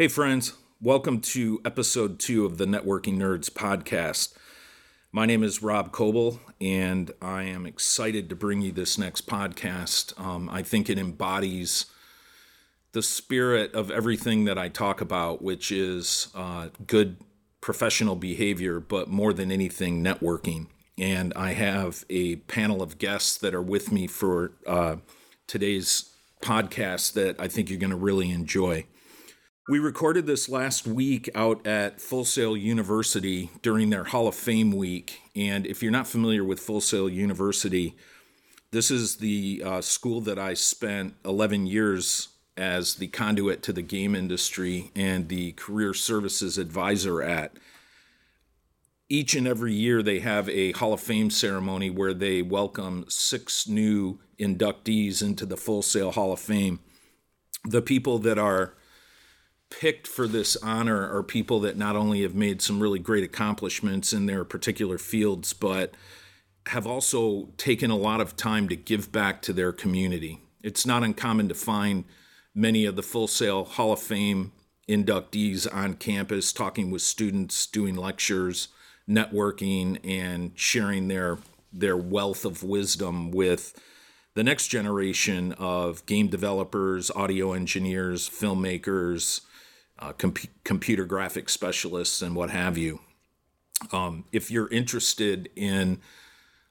Hey, friends, welcome to episode two of the Networking Nerds podcast. My name is Rob Coble, and I am excited to bring you this next podcast. Um, I think it embodies the spirit of everything that I talk about, which is uh, good professional behavior, but more than anything, networking. And I have a panel of guests that are with me for uh, today's podcast that I think you're going to really enjoy. We recorded this last week out at Full Sail University during their Hall of Fame week. And if you're not familiar with Full Sail University, this is the uh, school that I spent 11 years as the conduit to the game industry and the career services advisor at. Each and every year, they have a Hall of Fame ceremony where they welcome six new inductees into the Full Sail Hall of Fame. The people that are picked for this honor are people that not only have made some really great accomplishments in their particular fields, but have also taken a lot of time to give back to their community. It's not uncommon to find many of the Full Sail Hall of Fame inductees on campus talking with students, doing lectures, networking, and sharing their their wealth of wisdom with the next generation of game developers, audio engineers, filmmakers, uh, computer graphics specialists, and what have you. Um, if you're interested in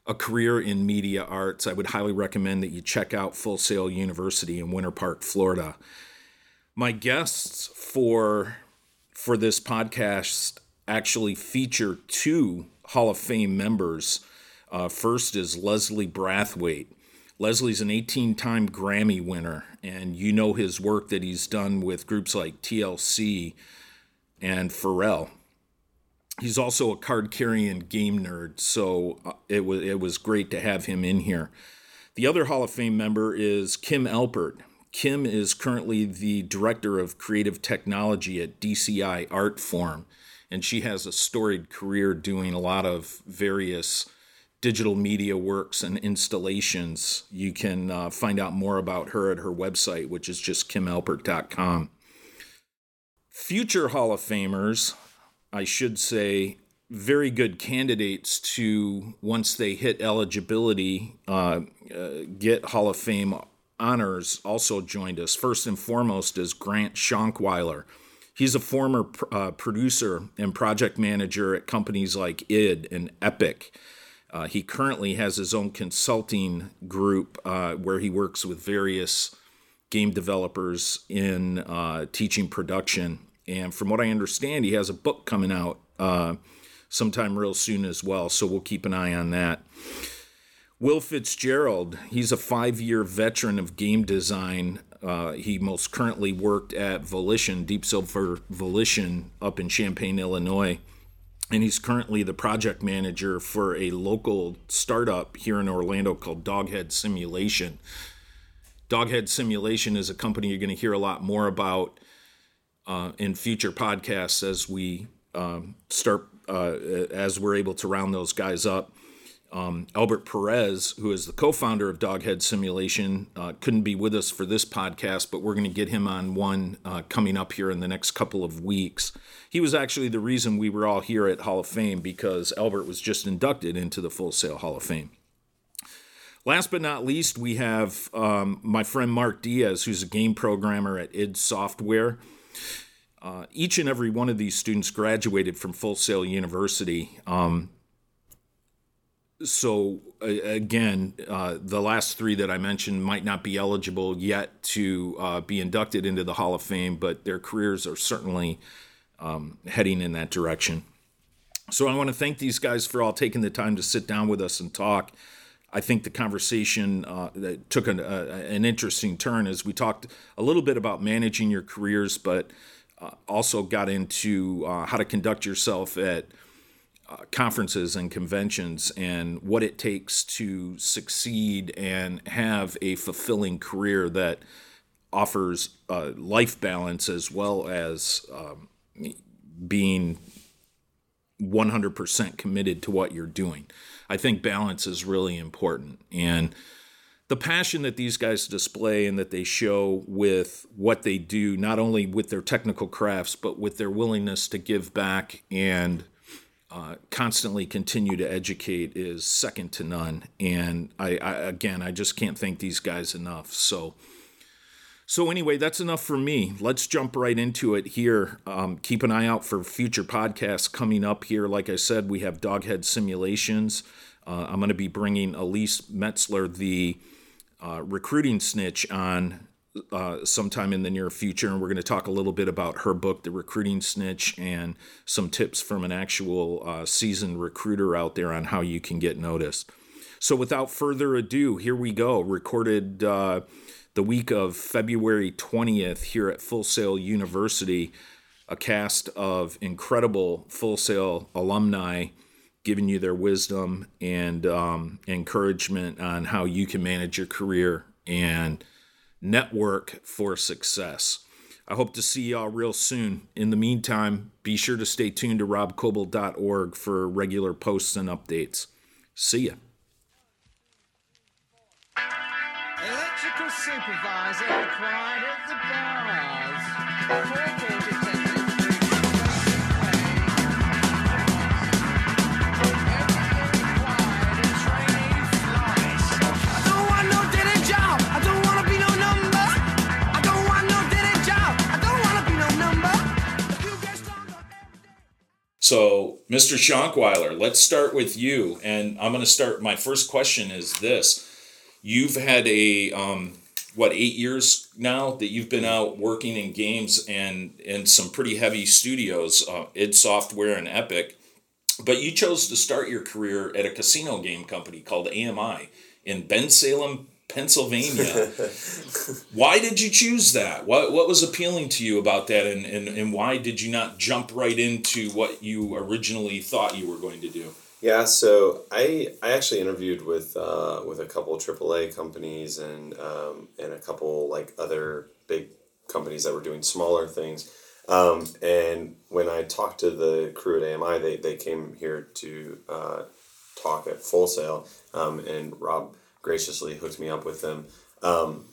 a career in media arts, I would highly recommend that you check out Full Sail University in Winter Park, Florida. My guests for for this podcast actually feature two Hall of Fame members. Uh, first is Leslie Brathwaite. Leslie's an 18 time Grammy winner, and you know his work that he's done with groups like TLC and Pharrell. He's also a card carrying game nerd, so uh, it was, it was great to have him in here. The other Hall of Fame member is Kim Alpert. Kim is currently the director of creative technology at DCI Artform, and she has a storied career doing a lot of various digital media works and installations. You can uh, find out more about her at her website, which is just kimalpert.com. Future Hall of Famers, I should say, very good candidates to, once they hit eligibility, uh, uh, get Hall of Fame honors also joined us. First and foremost is Grant Shonkwiler. He's a former uh, producer and project manager at companies like id and Epic. Uh, he currently has his own consulting group uh, where he works with various game developers in uh, teaching production. And from what I understand, he has a book coming out uh, sometime real soon as well. So we'll keep an eye on that. Will Fitzgerald, he's a five year veteran of game design. Uh, he most currently worked at Volition, Deep Silver Volition, up in Champaign, Illinois and he's currently the project manager for a local startup here in Orlando called Doghead Simulation. Doghead Simulation is a company you're going to hear a lot more about uh, in future podcasts as we um, start, uh, as we're able to round those guys up. Um, Albert Perez, who is the co founder of Doghead Simulation, uh, couldn't be with us for this podcast, but we're going to get him on one uh, coming up here in the next couple of weeks. He was actually the reason we were all here at Hall of Fame because Albert was just inducted into the Full Sail Hall of Fame. Last but not least, we have um, my friend Mark Diaz, who's a game programmer at id Software. Uh, each and every one of these students graduated from Full Sail University. Um, so again, uh, the last three that I mentioned might not be eligible yet to uh, be inducted into the Hall of Fame, but their careers are certainly um, heading in that direction. So I want to thank these guys for all taking the time to sit down with us and talk. I think the conversation uh, took an, uh, an interesting turn as we talked a little bit about managing your careers, but uh, also got into uh, how to conduct yourself at conferences and conventions and what it takes to succeed and have a fulfilling career that offers uh, life balance as well as um, being 100% committed to what you're doing. I think balance is really important. And the passion that these guys display and that they show with what they do, not only with their technical crafts, but with their willingness to give back and uh, constantly continue to educate is second to none. And I, I, again, I just can't thank these guys enough. So, so anyway, that's enough for me. Let's jump right into it here. Um, keep an eye out for future podcasts coming up here. Like I said, we have Doghead Simulations. Uh, I'm going to be bringing Elise Metzler, the uh, recruiting snitch on uh, sometime in the near future, and we're going to talk a little bit about her book, The Recruiting Snitch, and some tips from an actual uh, seasoned recruiter out there on how you can get noticed. So, without further ado, here we go. Recorded uh, the week of February 20th here at Full Sail University, a cast of incredible Full Sail alumni giving you their wisdom and um, encouragement on how you can manage your career and network for success. I hope to see y'all real soon. In the meantime, be sure to stay tuned to robcoble.org for regular posts and updates. See ya. Electrical supervisor at the bars. So, Mr. Shonkwiler, let's start with you. And I'm going to start. My first question is this You've had a, um, what, eight years now that you've been out working in games and in some pretty heavy studios, uh, id Software and Epic. But you chose to start your career at a casino game company called AMI in Bensalem, Pennsylvania. why did you choose that? What what was appealing to you about that and, and, and why did you not jump right into what you originally thought you were going to do? Yeah, so I I actually interviewed with uh, with a couple AAA companies and um, and a couple like other big companies that were doing smaller things. Um, and when I talked to the crew at AMI, they, they came here to uh, talk at Full Sail, um, and Rob graciously hooked me up with them. Um,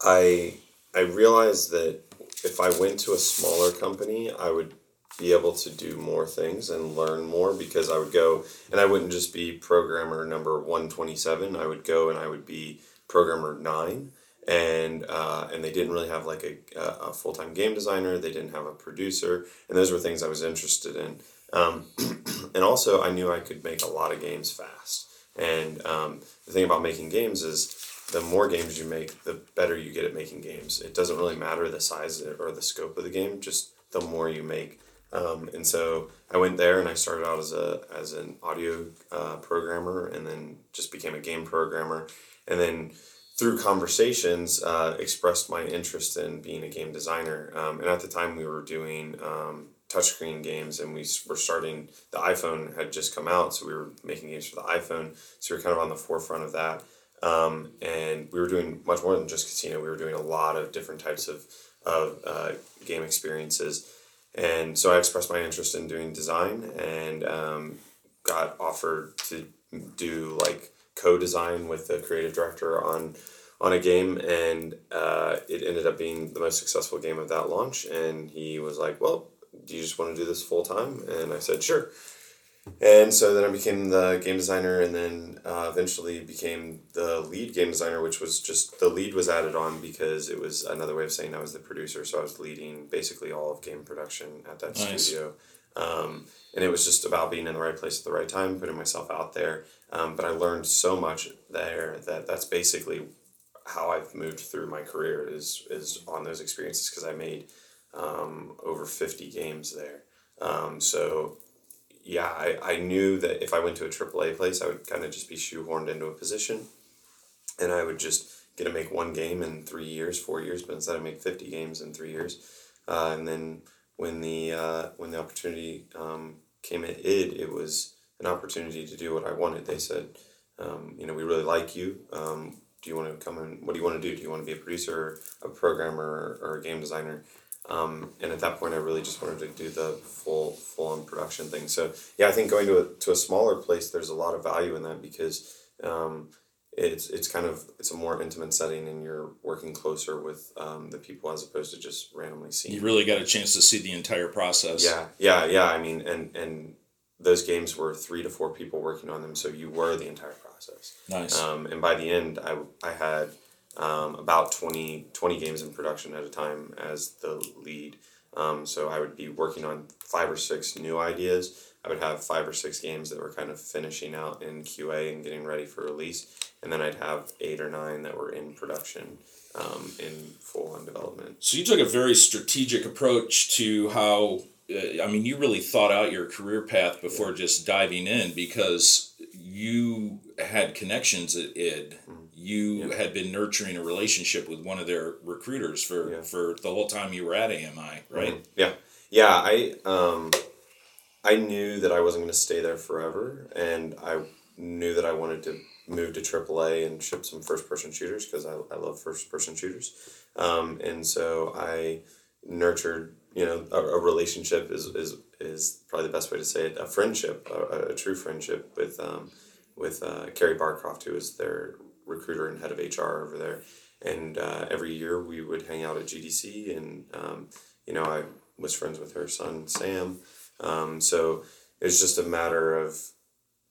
I I realized that if I went to a smaller company, I would be able to do more things and learn more because I would go and I wouldn't just be programmer number 127. I would go and I would be programmer nine. And, uh, and they didn't really have like a, a full time game designer. They didn't have a producer. And those were things I was interested in. Um, and also, I knew I could make a lot of games fast. And um, the thing about making games is the more games you make, the better you get at making games. It doesn't really matter the size or the scope of the game, just the more you make. Um, and so I went there and I started out as a as an audio uh, programmer, and then just became a game programmer, and then through conversations uh, expressed my interest in being a game designer. Um, and at the time, we were doing um, touchscreen games and we were starting the iphone had just come out so we were making games for the iphone so we were kind of on the forefront of that. Um, and we were doing much more than just casino we were doing a lot of different types of, of uh, game experiences. And so i expressed my interest in doing design and um, got offered to do like co-design with the creative director on on a game and uh, it ended up being the most successful game of that launch and he was like well do you just want to do this full time? And I said, sure. And so then I became the game designer and then uh, eventually became the lead game designer, which was just the lead was added on because it was another way of saying I was the producer. So I was leading basically all of game production at that nice. studio. Um, and it was just about being in the right place at the right time, putting myself out there. Um, but I learned so much there that that's basically how I've moved through my career is, is on those experiences because I made um, over 50 games there. Um, so, yeah, I, I knew that if I went to a AAA place, I would kind of just be shoehorned into a position and I would just get to make one game in three years, four years, but instead I make 50 games in three years. Uh, and then when the, uh, when the opportunity um, came at id, it was an opportunity to do what I wanted. They said, um, you know, we really like you. Um, do you want to come in? What do you want to do? Do you want to be a producer, a programmer, or a game designer? Um, and at that point, I really just wanted to do the full full on production thing. So yeah, I think going to a to a smaller place, there's a lot of value in that because um, it's it's kind of it's a more intimate setting and you're working closer with um, the people as opposed to just randomly seeing. You really got a chance to see the entire process. Yeah, yeah, yeah. I mean, and and those games were three to four people working on them, so you were the entire process. Nice. Um, and by the end, I I had um, about 20, 20 games in production at a time as the lead. Um, so I would be working on five or six new ideas. I would have five or six games that were kind of finishing out in QA and getting ready for release, and then I'd have eight or nine that were in production, um, in full on development. So you took a very strategic approach to how. Uh, I mean, you really thought out your career path before just diving in because you had connections at id you Yeah. had been nurturing a relationship with one of their recruiters for Yeah. for the whole time you were at AMI, right? Mhm. Yeah, yeah. I um, I knew that I wasn't going to stay there forever, and I knew that I wanted to move to AAA and ship some first person shooters because I, I love first person shooters, um, and so I nurtured you know a, a relationship is, is is probably the best way to say it a friendship a, a true friendship with um, with uh, Carrie Barcroft who is their recruiter and head of HR over there and uh, every year we would hang out at GDC and um, you know I was friends with her son Sam um, so it was just a matter of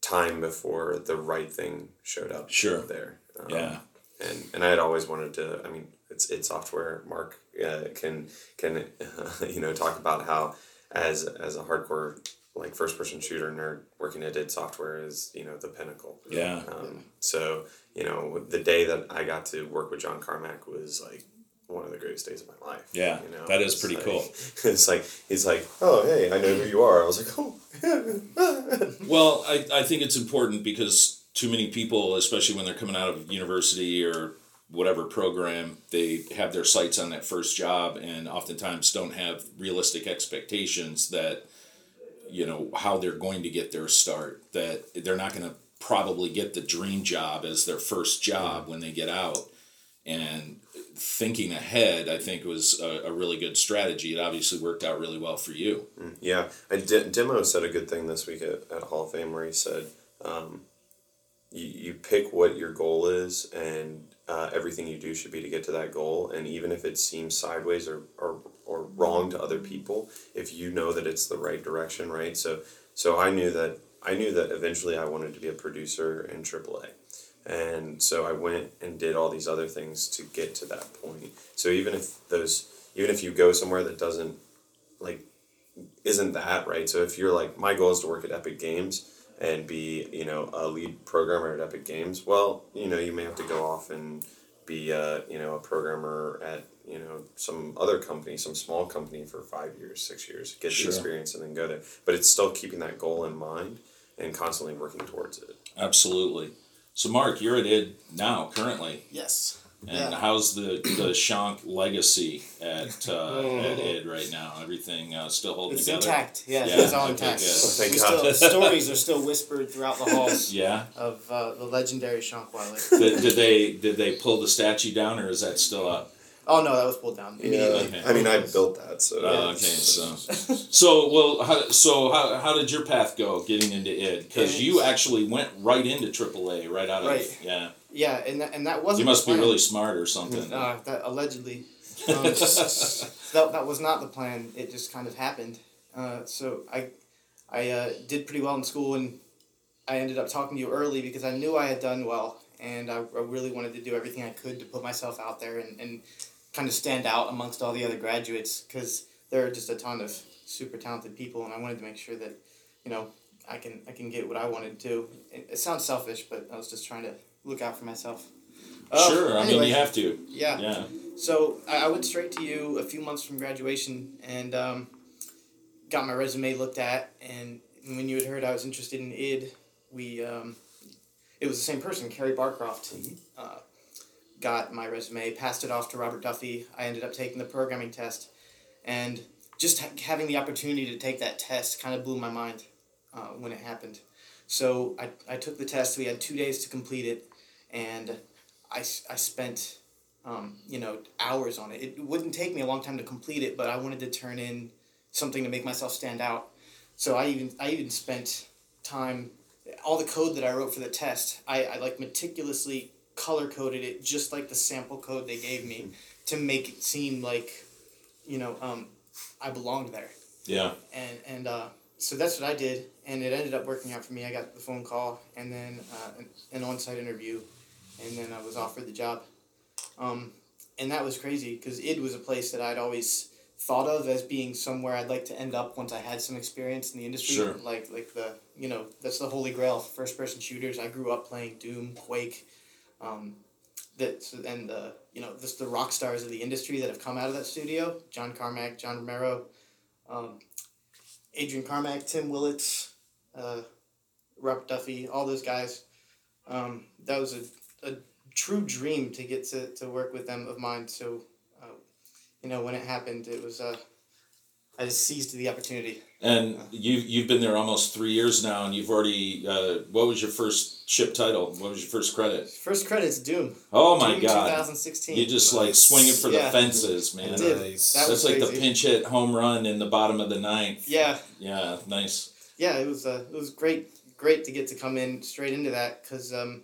time before the right thing showed up Sure. there um, Yeah. and and I had always wanted to. I mean, it's it's software. Mark uh, can can uh, you know talk about how as as a hardcore like first person shooter nerd working at id software is you know the pinnacle. Yeah. Um, so you know the day that I got to work with John Carmack was like one of the greatest days of my life. Yeah, you know? that is pretty like- cool. It's like he's like, oh hey, I know who you are. I was like, oh. Well, I, I think it's important because too many people, especially when they're coming out of university or whatever program, they have their sights on that first job and oftentimes don't have realistic expectations that, you know, how they're going to get their start, that they're not going to probably get the dream job as their first job when they get out. And thinking ahead, I think was a, a really good strategy. It obviously worked out really well for you. Yeah, I. Demo said a good thing this week at, at Hall of Fame where he said, um, you, you pick what your goal is, and uh, everything you do should be to get to that goal. And even if it seems sideways or, or, or wrong to other people, if you know that it's the right direction, right? So so I knew that I knew that eventually I wanted to be a producer in AAA. And so I went and did all these other things to get to that point. So even if those even if you go somewhere that doesn't like isn't that right? So if you're like, my goal is to work at Epic Games and be, you know, a lead programmer at Epic Games, well, you know, you may have to go off and be, uh, you know, a programmer at, you know, some other company, some small company for five years, six years, get Sure. the experience and then go there. But it's still keeping that goal in mind and constantly working towards it. Absolutely. So, Mark, you're at id now, currently. Yes. And Yeah. how's the the Shank legacy at uh, at id right now? Everything uh, still holding It's together. intact. Yeah, Yeah, it's all intact. good. Oh, thank We God. still, stories are still whispered throughout the halls Yeah. of uh, the legendary Shonkwiler. did, did they did they pull the statue down or is that still up? Oh no, that was pulled down immediately. Okay. I mean, I built that, so. Oh, okay, so so well, how, so how, how did your path go getting into id? Because you actually went right into AAA right out of Right. yeah. Yeah, and that, and that wasn't. You must be really smart or something. Uh, that allegedly. Um, that, that was not the plan. It just kind of happened. Uh, so I, I uh, did pretty well in school, and I ended up talking to you early because I knew I had done well, and I, I really wanted to do everything I could to put myself out there and, and kind of stand out amongst all the other graduates because there are just a ton of super talented people, and I wanted to make sure that, you know, I can I can get what I wanted to. It, it sounds selfish, but I was just trying to look out for myself. Uh, sure, I mean you have to. Yeah. Yeah. So I, I went straight to you a few months from graduation and um, got my resume looked at. And when you had heard I was interested in id, we um, it was the same person, Carrie Barcroft. Uh, got my resume, passed it off to Robert Duffy. I ended up taking the programming test, and just ha- having the opportunity to take that test kind of blew my mind uh, when it happened. So I, I took the test. We had two days to complete it, and I, I spent um, you know hours on it. It wouldn't take me a long time to complete it, but I wanted to turn in something to make myself stand out. So I even I even spent time all the code that I wrote for the test. I, I like meticulously color coded it just like the sample code they gave me to make it seem like, you know, um, I belonged there. Yeah. And and uh, so that's what I did, and it ended up working out for me. I got the phone call and then uh, an, an on site interview, and then I was offered the job. Um, and that was crazy because id was a place that I'd always thought of as being somewhere I'd like to end up once I had some experience in the industry. Sure. Like like the you know that's the holy grail first person shooters. I grew up playing Doom, Quake, um, that and the you know just the rock stars of the industry that have come out of that studio. John Carmack, John Romero, um, Adrian Carmack, Tim Willits, uh, Robert Duffy, all those guys. Um, that was a, a true dream to get to, to work with them of mine. So, uh, you know, when it happened, it was, uh, I just seized the opportunity. And you you've been there almost three years now, and you've already. Uh, what was your first ship title? What was your first credit? First credits, Doom. Oh my Doom god! 2016. You just like swinging for the fences, man. I did. Nice. That was That's like the pinch hit home run in the bottom of the ninth. Yeah, Yeah, nice. yeah, it was uh, it was great great to get to come in straight into that because um,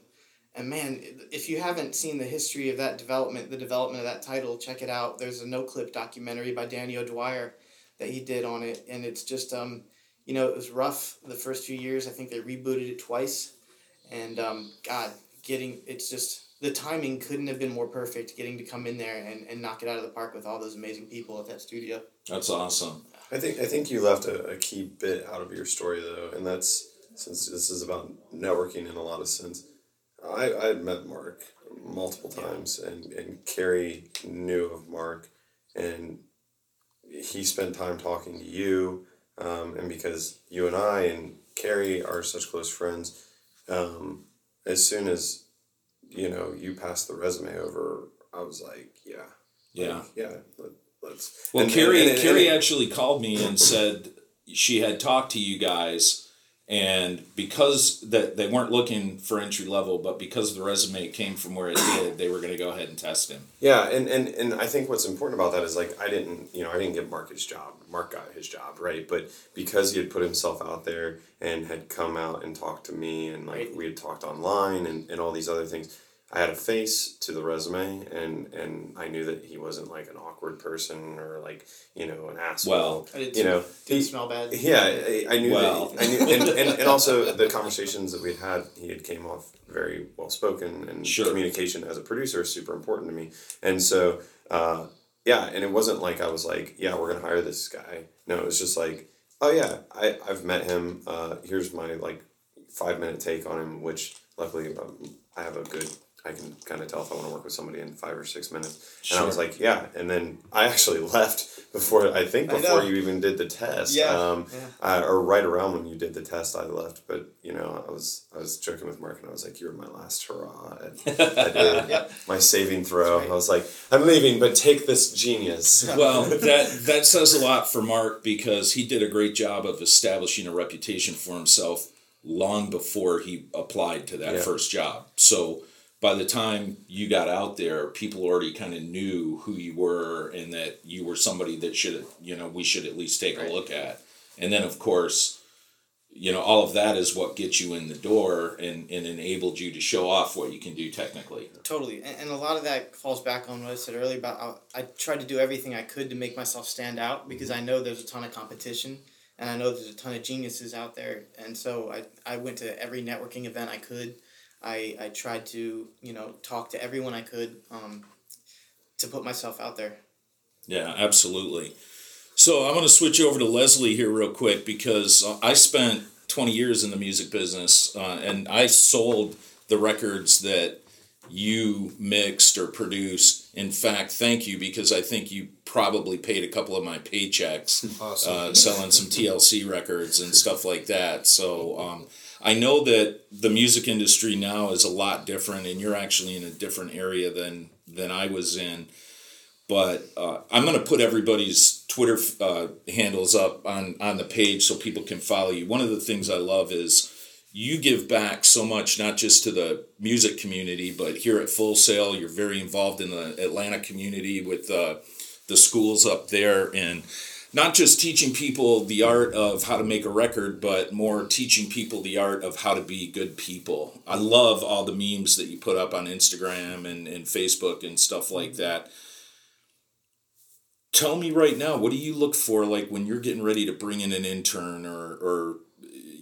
and man, if you haven't seen the history of that development, the development of that title, check it out. There's a Noclip documentary by Danny O'Dwyer that he did on it, and it's just um, you know, it was rough the first few years. I think they rebooted it twice, and um, God, getting it's just the timing couldn't have been more perfect. Getting to come in there and, and knock it out of the park with all those amazing people at that studio. That's awesome. I think I think you left a, a key bit out of your story though, and that's since this is about networking in a lot of sense. I I had met Mark multiple times, and and Carrie knew of Mark, and he spent time talking to you, um, and because you and I and Carrie are such close friends, um, as soon as you know you passed the resume over, I was like, yeah, Yeah. like, yeah, let, let's. Well, and- Carrie and- and- Carrie actually called me and said she had talked to you guys, and because that they weren't looking for entry level, but because the resume came from where it did, they were going to go ahead and test him. Yeah, and, and, and I think what's important about that is like I didn't you know I didn't give Mark his job. Mark got his job, right? But because he had put himself out there and had come out and talked to me and like Right. we had talked online and, and all these other things, I had a face to the resume and and I knew that he wasn't like an awkward person or like you know an asshole. Well, I did you know didn't he, smell bad. yeah, I, I knew Well. that. I knew, and, and, and also the conversations that we'd had, he had came off very well spoken, and Sure. communication as a producer is super important to me. And so, uh, yeah, and it wasn't like I was like, yeah, we're gonna hire this guy. No, it was just like, oh yeah, I I've met him. Uh, here's my like five minute take on him, which luckily um, I have a good. I can kind of tell if I want to work with somebody in five or six minutes. And I was like, yeah. And then I actually left before, I think before know. you even did the test. Yeah, Um, yeah. uh, or right around when you did the test, I left. But you know, I was I was joking with Mark, and I was like, "You were my last hurrah at, at id, Yep. my saving throw." right. I was like, "I'm leaving, but take this genius." Well, that that says a lot for Mark because he did a great job of establishing a reputation for himself long before he applied to that Yeah. first job. So by the time you got out there, people already kind of knew who you were and that you were somebody that should, you know, we should at least take Right. a look at. And then of course, you know, all of that is what gets you in the door and, and enabled you to show off what you can do technically. Totally, and, and a lot of that falls back on what I said earlier about I, I tried to do everything I could to make myself stand out because mm-hmm. I know there's a ton of competition and I know there's a ton of geniuses out there, and so I, I went to every networking event I could. I, I tried to you know talk to everyone I could um, to put myself out there. Yeah, absolutely. So I'm going to switch over to Leslie here real quick because uh, I spent 20 years in the music business uh, and I sold the records that you mixed or produced. In fact, thank you because I think you probably paid a couple of my paychecks Awesome. uh, selling some TLC records and stuff like that. So um, I know that the music industry now is a lot different, and you're actually in a different area than than I was in. But uh, I'm going to put everybody's Twitter uh, handles up on on the page so people can follow you. One of the things I love is you give back so much, not just to the music community, but here at Full Sail, you're very involved in the Atlanta community with uh, the schools up there. And not just teaching people the art of how to make a record, but more teaching people the art of how to be good people. I love all the memes that you put up on Instagram and, and Facebook and stuff like mm-hmm. that. Tell me right now, what do you look for like when you're getting ready to bring in an intern or, or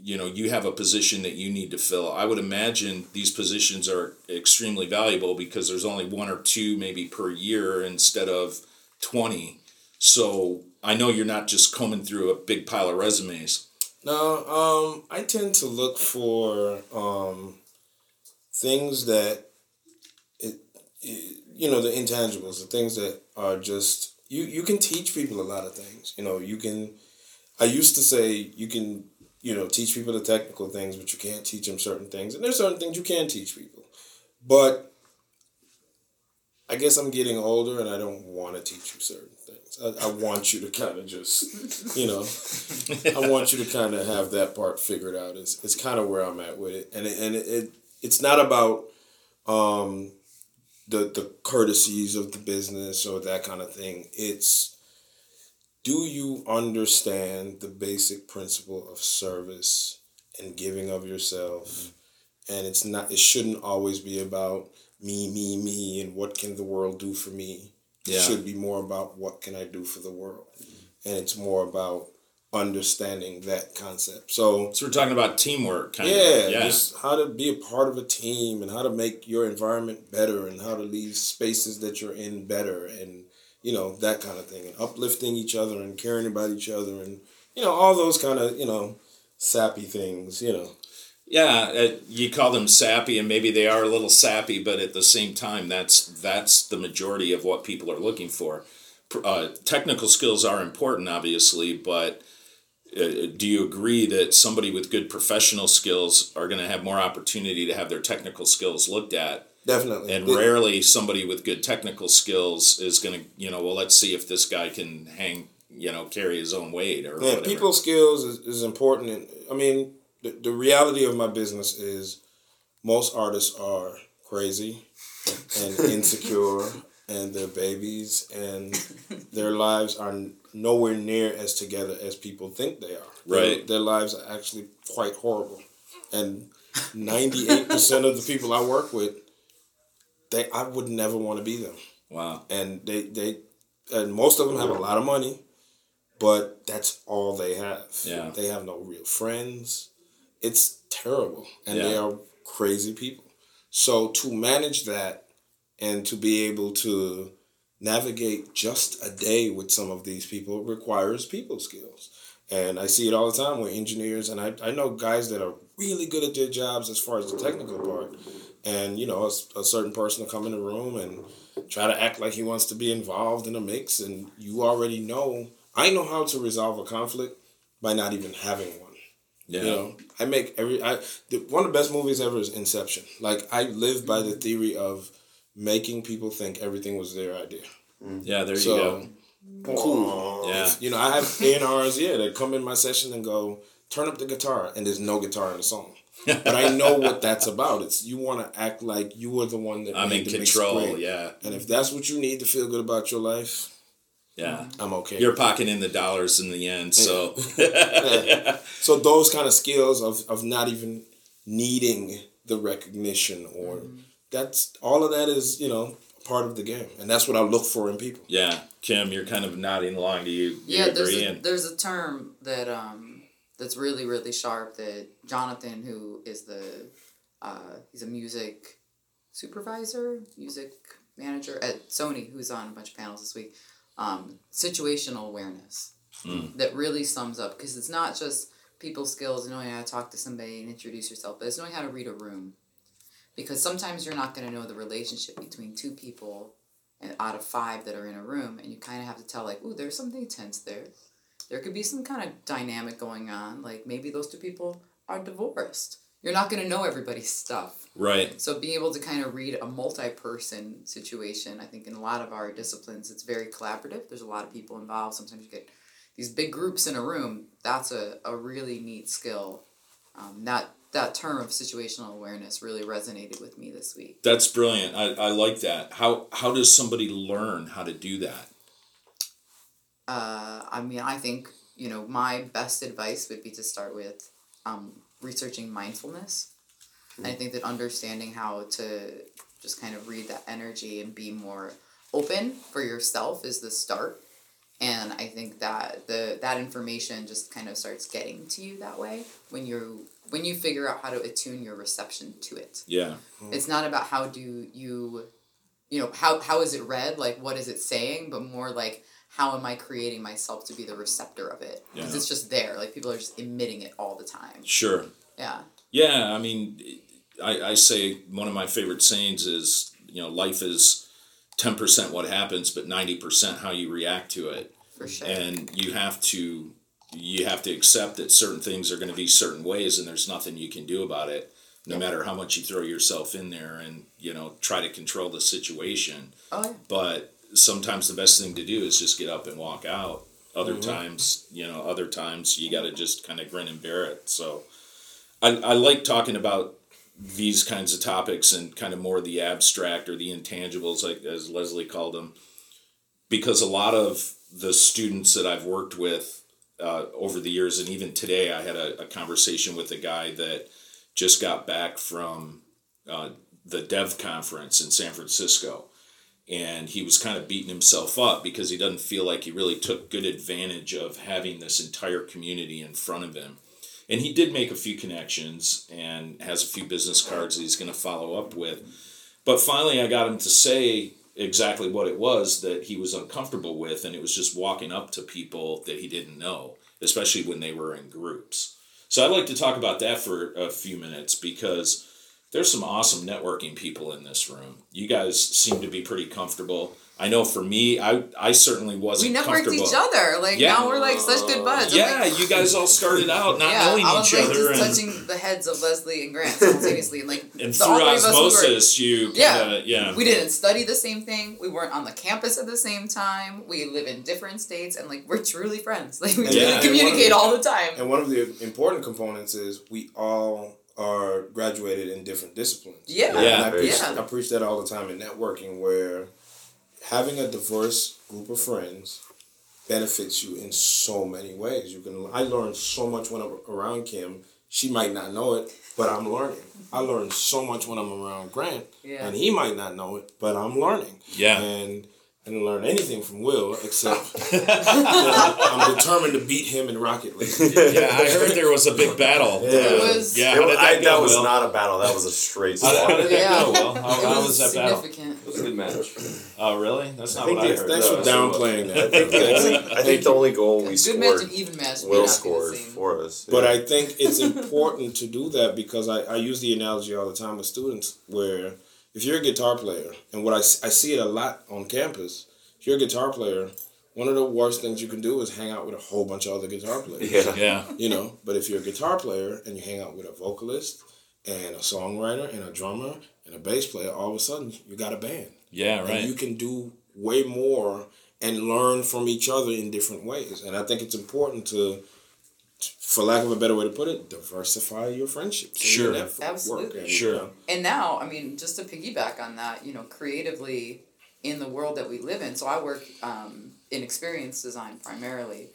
you know, you have a position that you need to fill? I would imagine these positions are extremely valuable because there's only one or two maybe per year instead of 20. So I know you're not just combing through a big pile of resumes. No, um, I tend to look for um, things that it, it, you know, the intangibles, the things that are just you. You can teach people a lot of things. You know, you can. I used to say you can, you know, teach people the technical things, but you can't teach them certain things, and there's certain things you can teach people, but I guess I'm getting older, and I don't want to teach you certain I, I want you to kind of just, you know, I want you to kind of have that part figured out. It's, it's kind of where I'm at with it. And it, and it, it it's not about um, the, the courtesies of the business or that kind of thing. It's do you understand the basic principle of service and giving of yourself? Mm-hmm. And it's not, it shouldn't always be about me, me, me, and what can the world do for me yeah. should be more about what can I do for the world, and it's more about understanding that concept. So, so we're talking about teamwork, kind yeah, of. Yeah, just how to be a part of a team and how to make your environment better and how to leave spaces that you're in better and you know that kind of thing and uplifting each other and caring about each other and you know all those kind of you know sappy things. You know. Yeah, uh, you call them sappy, and maybe they are a little sappy, but at the same time, that's that's the majority of what people are looking for. Uh, technical skills are important, obviously, but uh, do you agree that somebody with good professional skills are going to have more opportunity to have their technical skills looked at? Definitely. And rarely somebody with good technical skills is going to, you know, well, let's see if this guy can hang, you know, carry his own weight or yeah, whatever. people skills is, is important. I mean, the, the reality of my business is most artists are crazy and insecure and their babies and their lives are nowhere near as together as people think they are. Right. Their, their lives are actually quite horrible. And 98% of the people I work with, they I would never want to be them. Wow. And they, they and most of them have a lot of money, but that's all they have. Yeah. They have no real friends it's terrible and yeah. they are crazy people. So to manage that and to be able to navigate just a day with some of these people requires people skills. And i see it all the time with engineers and i, I know guys that are really good at their jobs as far as the technical part. And you know a, a certain person will come in the room and try to act like he wants to be involved in a mix and you already know i know how to resolve a conflict by not even having one yeah. You know, I make every I the, one of the best movies ever is Inception. Like I live by the theory of making people think everything was their idea. Mm. Yeah, there so, you go. Cool. Yeah. You know, I have A&Rs, yeah, that come in my session and go, turn up the guitar, and there's no guitar in the song. but I know what that's about. It's you want to act like you were the one that I'm in control. Yeah. And if that's what you need to feel good about your life, yeah. I'm okay. You're pocketing the dollars in the end, so yeah. So those kind of skills of, of not even needing the recognition or mm-hmm. that's all of that is, you know, part of the game. And that's what I look for in people. Yeah. Kim, you're kind of nodding along. Do you, yeah, there's a, there's a term that um that's really, really sharp that Jonathan, who is the uh, he's a music supervisor, music manager at Sony, who's on a bunch of panels this week um, situational awareness mm. that really sums up because it's not just people skills knowing how to talk to somebody and introduce yourself, but it's knowing how to read a room. Because sometimes you're not going to know the relationship between two people out of five that are in a room, and you kind of have to tell, like, ooh, there's something tense there. There could be some kind of dynamic going on. Like maybe those two people are divorced. You're not going to know everybody's stuff. Right. So being able to kind of read a multi-person situation, I think in a lot of our disciplines, it's very collaborative. There's a lot of people involved. Sometimes you get these big groups in a room. That's a, a really neat skill. Um, that that term of situational awareness really resonated with me this week. That's brilliant. I, I like that. How how does somebody learn how to do that? Uh, I mean, I think you know my best advice would be to start with um, researching mindfulness. And I mm-hmm. think that understanding how to just kind of read that energy and be more open for yourself is the start. And I think that the that information just kind of starts getting to you that way when you when you figure out how to attune your reception to it. Yeah. Mm-hmm. It's not about how do you, you know, how how is it read? Like what is it saying? But more like how am I creating myself to be the receptor of it? Because Yeah. it's just there. Like people are just emitting it all the time. Sure. Yeah. Yeah, I mean, I, I say one of my favorite sayings is, you know, life is 10% what happens, but 90% how you react to it. For sure. And you have to you have to accept that certain things are going to be certain ways and there's nothing you can do about it no matter how much you throw yourself in there and, you know, try to control the situation. oh yeah. But sometimes the best thing to do is just get up and walk out. Other mm-hmm. times, you know, other times you got to just kind of grin and bear it. So I, I like talking about these kinds of topics and kind of more the abstract or the intangibles, like as Leslie called them, because a lot of the students that I've worked with uh, over the years, and even today, I had a, a conversation with a guy that just got back from uh, the Dev conference in San Francisco. And he was kind of beating himself up because he doesn't feel like he really took good advantage of having this entire community in front of him. And he did make a few connections and has a few business cards that he's going to follow up with. But finally, I got him to say exactly what it was that he was uncomfortable with, and it was just walking up to people that he didn't know, especially when they were in groups. So I'd like to talk about that for a few minutes because there's some awesome networking people in this room. You guys seem to be pretty comfortable. I know for me, I I certainly wasn't We networked comfortable. each other. Like Yeah. now we're like such good buds. I'm Yeah, like, you guys all started out not yeah, knowing I was each like other just and, touching the heads of Leslie and Grant simultaneously, and like and the through three of us, we were- you Yeah. kinda, yeah. We didn't study the same thing. We weren't on the campus at the same time. We live in different states, and like we're truly friends. Like we Yeah. communicate one of- all the time. And one of the important components is we all are graduated in different disciplines. Yeah. And Yeah. I preach, Yeah. I preach that all the time in networking where having a diverse group of friends benefits you in so many ways. You can I learned so much when I'm around Kim. She might not know it, but I'm learning. I learned so much when I'm around Grant, Yeah. and he might not know it, but I'm learning. Yeah. And I didn't learn anything from Will except that I'm determined to beat him in Rocket League. yeah, I heard there was a big battle. Yeah. It was- yeah, It how I- that that go, was Will? not a battle. That was a straight How, how did that Yeah. go, Will? How, it how was, was that battle? significant. It was a good match. Oh, really? That's not think what I heard. Thanks for downplaying that. I think the only, I think the only goal we good match scored, and even match. may Will the scored for us. But. I think it's important to do that because I, I use the analogy all the time with students where if you're a guitar player, and what I, I see it a lot on campus, if you're a guitar player, one of the worst things you can do is hang out with a whole bunch of other guitar players. yeah. Yeah, You know, but if you're a guitar player and you hang out with a vocalist and a songwriter and a drummer and a bass player, all of a sudden you got a band. yeah, right. And you can do way more and learn from each other in different ways. And I think it's important to, for lack of a better way to put it, diversify your friendships. and your Sure. network Absolutely. and, Sure. you know, And now, I mean, just to piggyback on that, you know, creatively in the world that we live in. So I work um, in experience design primarily,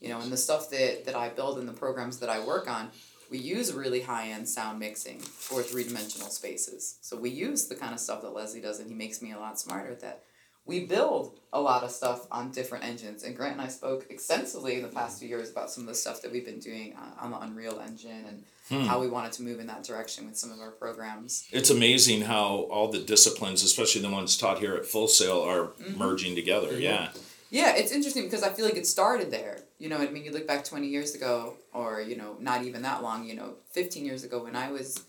you know, and the stuff that, that I build and the programs that I work on, we use really high end sound mixing for three dimensional spaces. So we use the kind of stuff that Leslie does, and he makes me a lot smarter at that. We build a lot of stuff on different engines, and Grant and I spoke extensively in the past few years about some of the stuff that we've been doing uh, on the Unreal Engine and Hmm. how we wanted to move in that direction with some of our programs. It's amazing how all the disciplines, especially the ones taught here at Full Sail, are Mm-hmm. merging together. Yeah, Yeah, it's interesting because I feel like it started there. You know, I mean, you look back 20 years ago, or, you know, not even that long, you know, 15 years ago when I was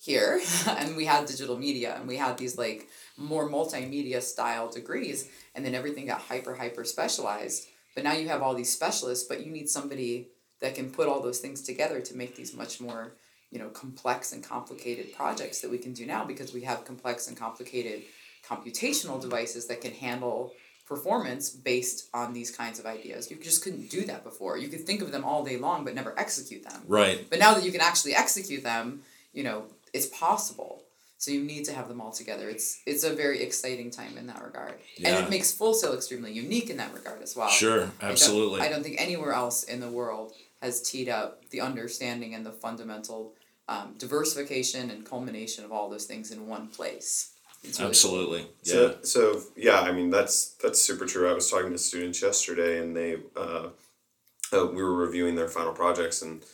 here and we had digital media and we had these like more multimedia style degrees, and then everything got hyper, hyper specialized. But now you have all these specialists, but you need somebody that can put all those things together to make these much more, you know, complex and complicated projects that we can do now because we have complex and complicated computational devices that can handle performance based on these kinds of ideas. You just couldn't do that before. You could think of them all day long but never execute them. right. But now that you can actually execute them, you know, it's possible. So you need to have them all together. It's it's a very exciting time in that regard, and it makes Full Sail extremely unique in that regard as well. Sure, I don't- absolutely. I don't, think anywhere else in the world has teed up the understanding and the fundamental um, diversification and culmination of all those things in one place. It's really cool. Absolutely. Yeah. So, so yeah, I mean that's that's super true. I was talking to students yesterday, and they uh, uh, we were reviewing their final projects, and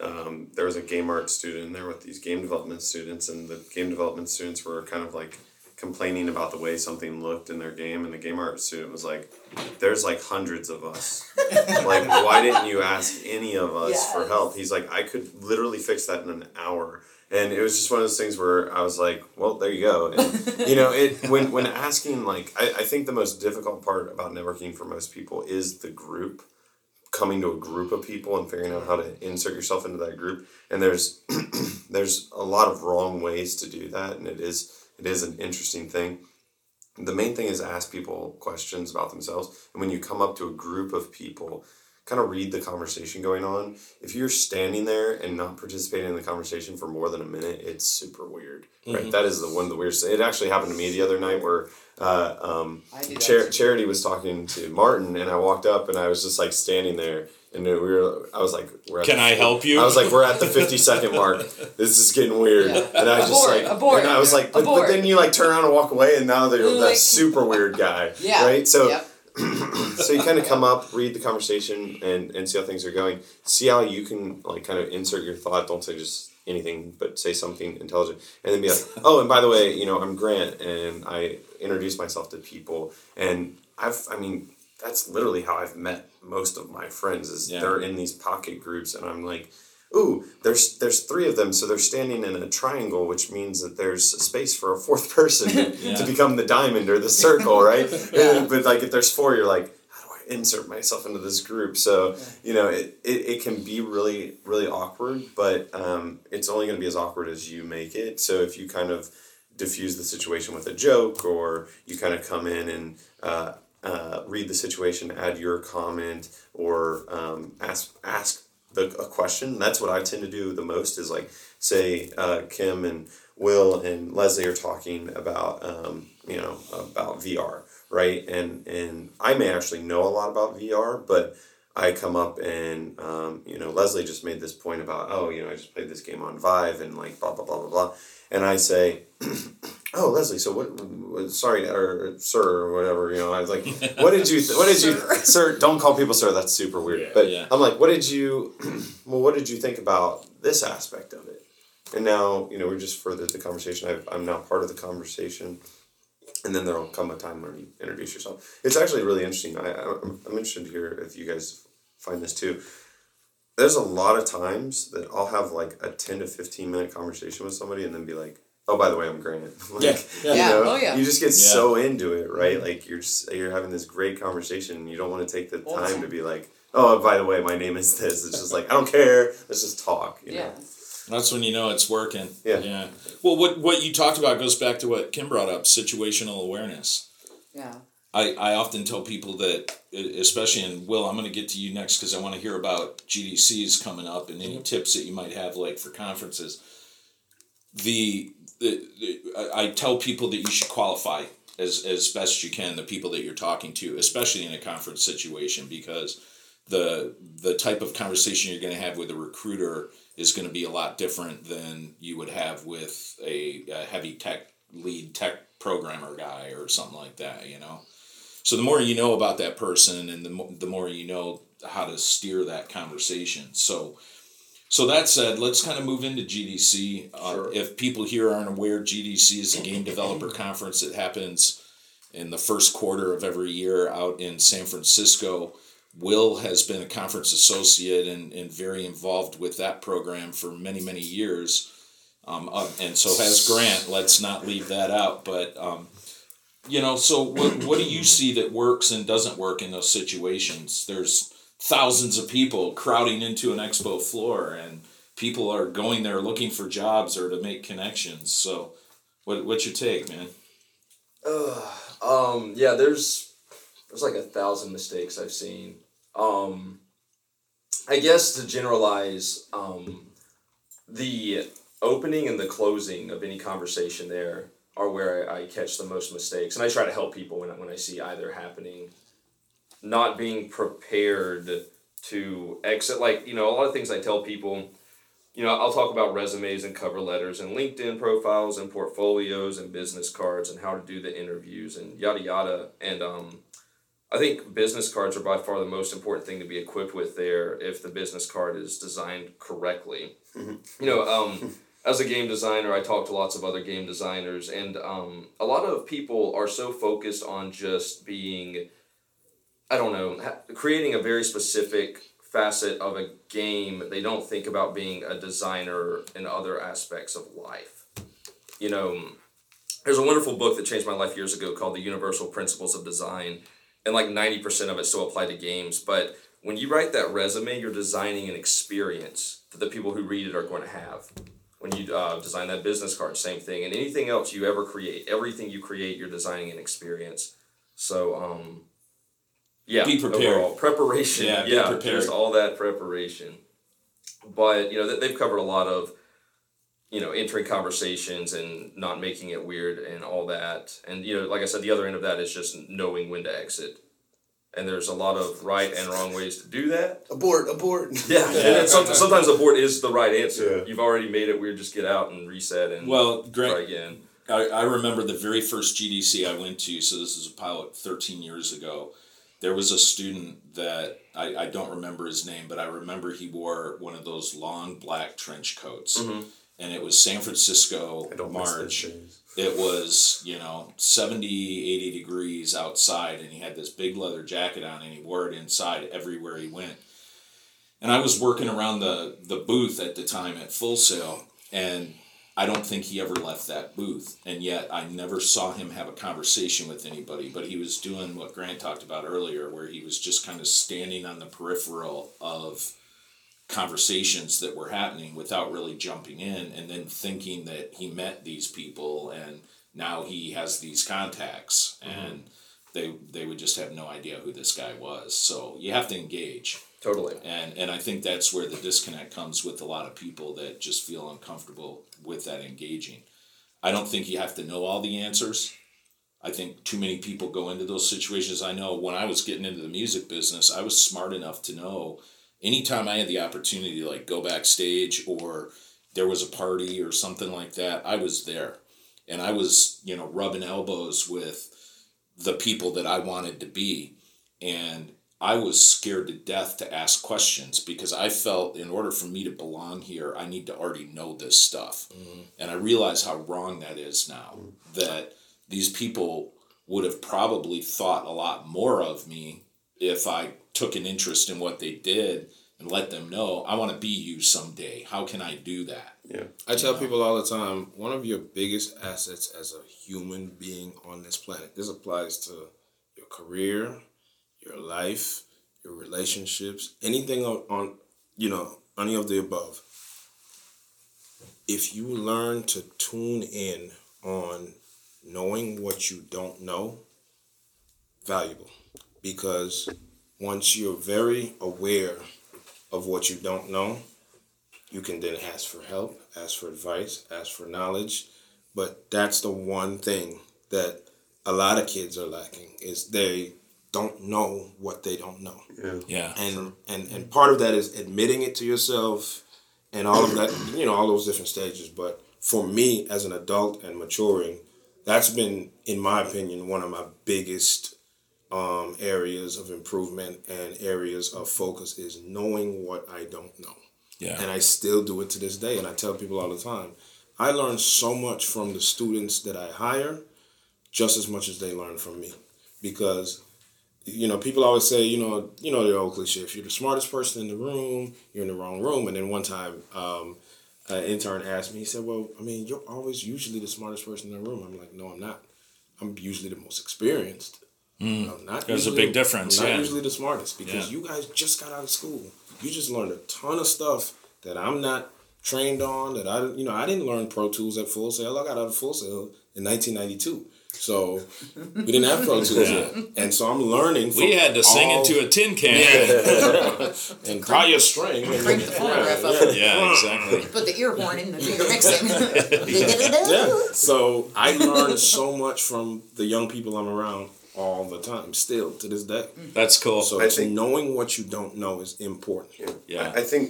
um, there was a game art student in there with these game development students, and the game development students were kind of like complaining about the way something looked in their game, and the game art student was like, "There's like hundreds of us. like, why didn't you ask any of us for help?" He's like, "I could literally fix that in an hour." And it was just one of those things where I was like, "Well, there you go." And, you know, it when when asking like, I, I think the most difficult part about networking for most people is the group coming to a group of people and figuring out how to insert yourself into that group. And there's there's a lot of wrong ways to do that and it is it is an interesting thing. The main thing is ask people questions about themselves. And when you come up to a group of people kind of read the conversation going on if you're standing there and not participating in the conversation for more than a minute it's super weird right that is the one of the weirdest it actually happened to me the other night where uh, um, I do that Char- Charity was talking to Martin, and I walked up, and I was just like standing there, and we were. I was like, "We're." At Can the, I help you? I was like, "We're at the fifty second mark. This is getting weird." Yeah. And I just Abort, like, abort, and I was like, but, but then you like turn around and walk away, and now they're You're that like- super weird guy, Yeah. right? So, Yep. so you kind of come up, read the conversation, and and see how things are going. See how you can like kind of insert your thought. Don't say just anything, but say something intelligent, and then be like, oh, and by the way, you know, I'm Grant, and I introduce myself to people, and I've, I mean, that's literally how I've met most of my friends. Is Yeah. they're in these pocket groups, and I'm like. Ooh, there's there's three of them, so they're standing in a triangle, which means that there's space for a fourth person to, Yeah. to become the diamond or the circle, right? Yeah. But like if there's four, you're like, how do I insert myself into this group? So you know, it, it, it can be really really awkward, but um, it's only going to be as awkward as you make it. So if you kind of diffuse the situation with a joke, or you kind of come in and uh, uh, read the situation, add your comment, or um, ask ask a question. That's what I tend to do the most. Is like say uh, Kim and Will and Leslie are talking about um, you know about VR, right? And and I may actually know a lot about VR, but I come up and um, you know Leslie just made this point about oh you know I just played this game on Vive and like blah blah blah blah blah, and I say. Oh Leslie, so what? Sorry, or sir, or whatever. You know, I was like, "What did you? Th- what did you, sir? Don't call people sir. That's super weird." Yeah, but yeah. I'm like, "What did you? Well, what did you think about this aspect of it?" And now, you know, we just furthered the conversation. I've, I'm now part of the conversation. And then there'll come a time where you introduce yourself. It's actually really interesting. I- I'm, I'm interested to hear if you guys find this too. There's a lot of times that I'll have like a 10 to 15 minute conversation with somebody and then be like, oh, by the way, I'm Grant. like, Yeah, yeah. You, Yeah, oh, yeah. you just get Yeah. so into it, right? Like you're just, you're having this great conversation. And you don't want to take the Well, time to be like, oh, by the way, my name is this. It's just like, I don't care. Let's just talk. You Yeah. know? That's when you know it's working. Yeah. Yeah. Well, what what you talked about goes back to what Kim brought up: situational awareness. Yeah. I, I often tell people that, especially in Will, I'm going to get to you next because I want to hear about GDCs coming up and any tips that you might have, like for conferences. The, the, the I, I tell people that you should qualify as as best you can the people that you're talking to, especially in a conference situation, because the the type of conversation you're going to have with a recruiter is going to be a lot different than you would have with a, a heavy tech lead tech programmer guy or something like that. You know. So the more you know about that person, and the mo- the more you know how to steer that conversation. So, so that said, let's kind of move into GDC. Uh, Sure. If people here aren't aware, GDC is a game developer conference that happens in the first quarter of every year out in San Francisco. Will has been a conference associate and, and very involved with that program for many, many years. Um, uh, and so has Grant. Let's not leave that out. But um, you know so what, what do you see that works and doesn't work in those situations? There's thousands of people crowding into an expo floor and people are going there looking for jobs or to make connections. So what, what's your take man? Uh, um, yeah, there's there's like a thousand mistakes I've seen. Um, I guess to generalize, um, the opening and the closing of any conversation there are where I, I catch the most mistakes, and I try to help people when when I see either happening. Not being prepared to exit, like you know, a lot of things I tell people. You know, I'll talk about resumes and cover letters and LinkedIn profiles and portfolios and business cards and how to do the interviews and yada yada. And um, I think business cards are by far the most important thing to be equipped with there if the business card is designed correctly. You know, um, as a game designer, I talk to lots of other game designers, and um, a lot of people are so focused on just being, I don't know, ha- creating a very specific facet of a game. They don't think about being a designer in other aspects of life. You know, there's a wonderful book that changed my life years ago called The Universal Principles of Design, and like 90% of it still apply to games. But when you write that resume, you're designing an experience that the people who read it are going to have. When you uh, design that business card, same thing. And anything else you ever create, everything you create, you're designing an experience. So, um, yeah, Be prepared. Overall, preparation. Yeah, be yeah, prepared. just all that preparation. But you know, they've covered a lot of you know, entering conversations and not making it weird and all that. And you know, like I said, the other end of that is just knowing when to exit. And there's a lot of right and wrong ways to do that. Abort, abort. Yeah, and then some, sometimes abort is the right answer. Yeah. You've already made it weird. Just get out and reset and Well, try again. I, I remember the very first GDC I went to, so this is about 13 years ago. There was a student that I, I don't remember his name, but I remember he wore one of those long black trench coats. Mm-hmm. And it was San Francisco, I don't miss those March. It was, you know, 70, 80 degrees outside, and he had this big leather jacket on, and he wore it inside everywhere he went. And I was working around the, the booth at the time at Full Sail, and I don't think he ever left that booth. And yet I never saw him have a conversation with anybody, but he was doing what Grant talked about earlier, where he was just kind of standing on the peripheral of conversations that were happening without really jumping in and then thinking that he met these people and now he has these contacts mm-hmm. and they they would just have no idea who this guy was so you have to engage Totally. and and I think that's where the disconnect comes with a lot of people that just feel uncomfortable with that engaging. I don't think you have to know all the answers. I think too many people go into those situations. I know when I was getting into the music business, I was smart enough to know anytime I had the opportunity to like go backstage or there was a party or something like that, I was there. And I was, you know, rubbing elbows with the people that I wanted to be. And I was scared to death to ask questions because I felt in order for me to belong here, I need to already know this stuff. Mm-hmm. And I realize how wrong that is now. That these people would have probably thought a lot more of me if I took an interest in what they did and let them know I want to be you someday. How can I do that? Yeah. I tell people all the time, one of your biggest assets as a human being on this planet. This applies to your career, your life, your relationships, anything on, on you know, any of the above. If you learn to tune in on knowing what you don't know, valuable. Because once you're very aware of what you don't know, you can then ask for help, ask for advice, ask for knowledge. But that's the one thing that a lot of kids are lacking is they don't know what they don't know. Yeah. Yeah. And and and part of that is admitting it to yourself and all of that, you know, all those different stages. But for me as an adult and maturing, that's been, in my opinion, one of my biggest um, areas of improvement and areas of focus is knowing what I don't know. Yeah. And I still do it to this day. And I tell people all the time, I learn so much from the students that I hire, just as much as they learn from me. Because, you know, people always say, you know, you know the old cliche, if you're the smartest person in the room, you're in the wrong room. And then one time, um, an intern asked me, he said, Well, I mean, you're always usually the smartest person in the room. I'm like, No, I'm not. I'm usually the most experienced. Mm. I'm not There's a big difference, I'm not yeah. usually the smartest because Yeah. you guys just got out of school. You just learned a ton of stuff that I'm not trained on. That I, you know, I didn't learn Pro Tools at Full Sail. I got out of Full Sail in 1992. So we didn't have Pro Tools yet, and so I'm learning. We had to sing into a tin can. and tie your string. and- Crank the phonograph up. yeah, Yeah, exactly. Put the ear horn in the you're yeah. So I learned so much from the young people I'm around all the time, still to this day. That's cool. So I think- knowing what you don't know is important. yeah. I, I think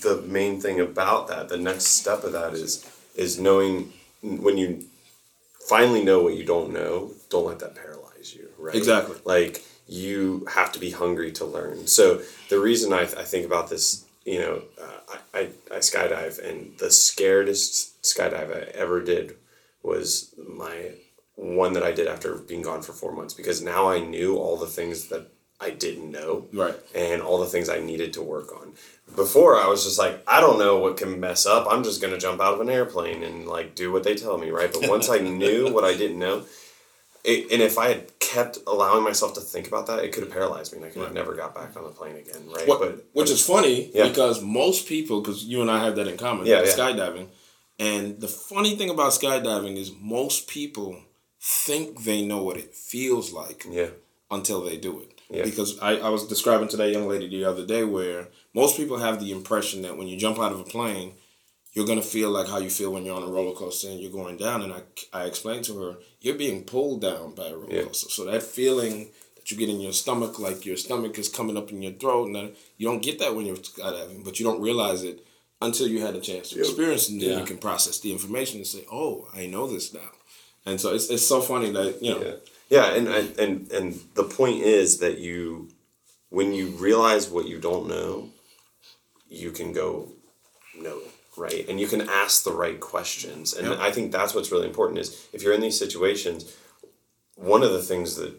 the main thing about that, the next step of that is is knowing when you finally know what you don't know, don't let that paralyze you, right? Exactly. Like you have to be hungry to learn. So the reason I, I think about this, you know, uh, I, I, I skydive and the scaredest skydive I ever did was my one that I did after being gone for four months because now I knew all the things that I didn't know Right. and all the things I needed to work on. Before I was just like, I don't know what can mess up. I'm just gonna jump out of an airplane and like do what they tell me, right? But once I knew what I didn't know, it, and if I had kept allowing myself to think about that, it could have paralyzed me, and I could have never got back on the plane again, right? What, but which is funny Yeah. because most people, because you and I have that in common, Yeah, yeah. skydiving. And the funny thing about skydiving is most people think they know what it feels like yeah, until they do it. Yeah. Because I, I was describing to that young lady the other day where most people have the impression that when you jump out of a plane, you're going to feel like how you feel when you're on a roller coaster and you're going down. And I, I explained to her, you're being pulled down by a roller Yeah. coaster. So that feeling that you get in your stomach, like your stomach is coming up in your throat, and that, you don't get that when you're skydiving, but you don't realize it until you had a chance to experience it. And then Yeah. you can process the information and say, oh, I know this now. And so it's, it's so funny that, you know, yeah, yeah. And and and and the point is that you, when you realize what you don't know, you can go know it, right? And you can ask the right questions. And Yep. I think that's what's really important is if you're in these situations, one of the things that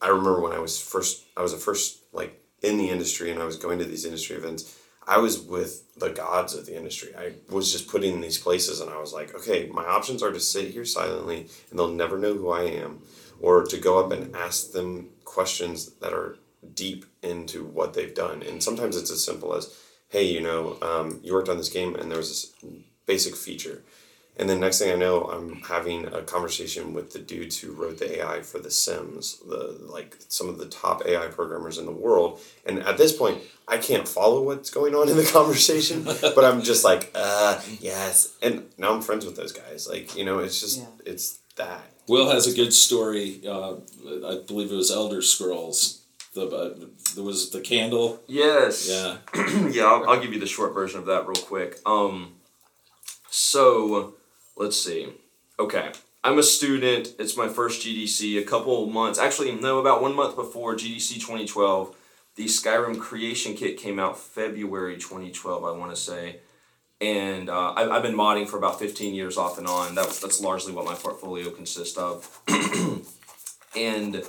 I remember when I was first I was a first like in the industry and I was going to these industry events, I was with the gods of the industry. I was just put in these places and I was like, okay, my options are to sit here silently and they'll never know who I am, or to go up and ask them questions that are deep into what they've done. And sometimes it's as simple as, hey, you know, um, you worked on this game and there was this basic feature. And then next thing I know, I'm having a conversation with the dudes who wrote the AI for The Sims, the like some of the top AI programmers in the world. And at this point, I can't follow what's going on in the conversation, but I'm just like, uh, yes. And now I'm friends with those guys. Like, you know, it's just Yeah. it's that. Will has a good story. Uh, I believe it was Elder Scrolls. The uh, there was the candle. Yes. Yeah. yeah, I'll, I'll give you the short version of that real quick. Um, so let's see. Okay, I'm a student. It's my first GDC. A couple months, actually, no, about one month before GDC 2012, the Skyrim Creation Kit came out February 2012. I want to say. And uh, I've, I've been modding for about 15 years off and on. That, that's largely what my portfolio consists of. and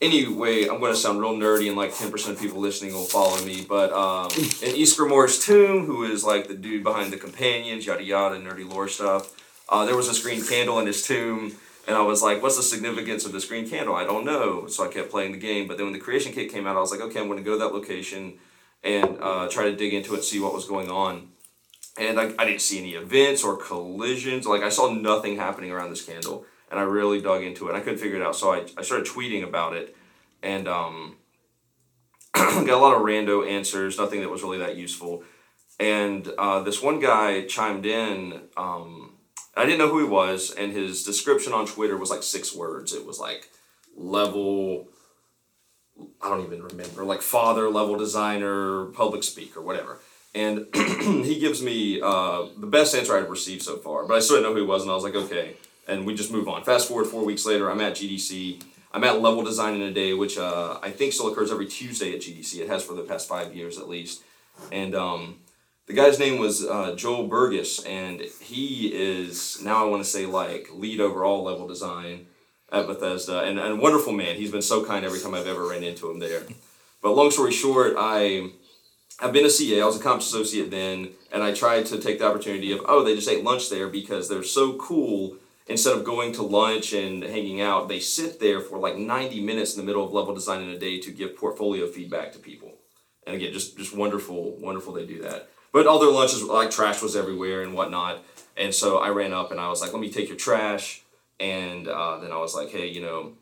anyway, I'm going to sound real nerdy, and like 10% of people listening will follow me. But um, in Ysgramor's tomb, who is like the dude behind the companions, yada yada, nerdy lore stuff, uh, there was this green candle in his tomb. And I was like, what's the significance of this green candle? I don't know. So I kept playing the game. But then when the creation kit came out, I was like, okay, I'm going to go to that location and uh, try to dig into it, see what was going on. And I, I didn't see any events or collisions. Like, I saw nothing happening around this candle. And I really dug into it. I couldn't figure it out. So I, I started tweeting about it. And um, got a lot of rando answers, nothing that was really that useful. And uh, this one guy chimed in. Um, I didn't know who he was, and his description on Twitter was like six words. It was like level, I don't even remember, like father, level designer, public speaker, whatever. And he gives me uh, the best answer I've received so far, but I still didn't know who he was, and I was like, okay. And we just move on. Fast forward four weeks later, I'm at GDC. I'm at level design in a day, which uh, I think still occurs every Tuesday at GDC. It has for the past five years at least. And um, the guy's name was uh, Joel Burgess, and he is now I want to say like lead overall level design at Bethesda, and, and a wonderful man. He's been so kind every time I've ever ran into him there. But long story short, I I've been a CA. I was a comps associate then, and I tried to take the opportunity of oh they just ate lunch there because they're so cool. Instead of going to lunch and hanging out, they sit there for like ninety minutes in the middle of level design in a day to give portfolio feedback to people. And again, just just wonderful, wonderful they do that. But all their lunches, like trash was everywhere and whatnot. And so I ran up and I was like, let me take your trash. and uh, then I was like, hey, you know,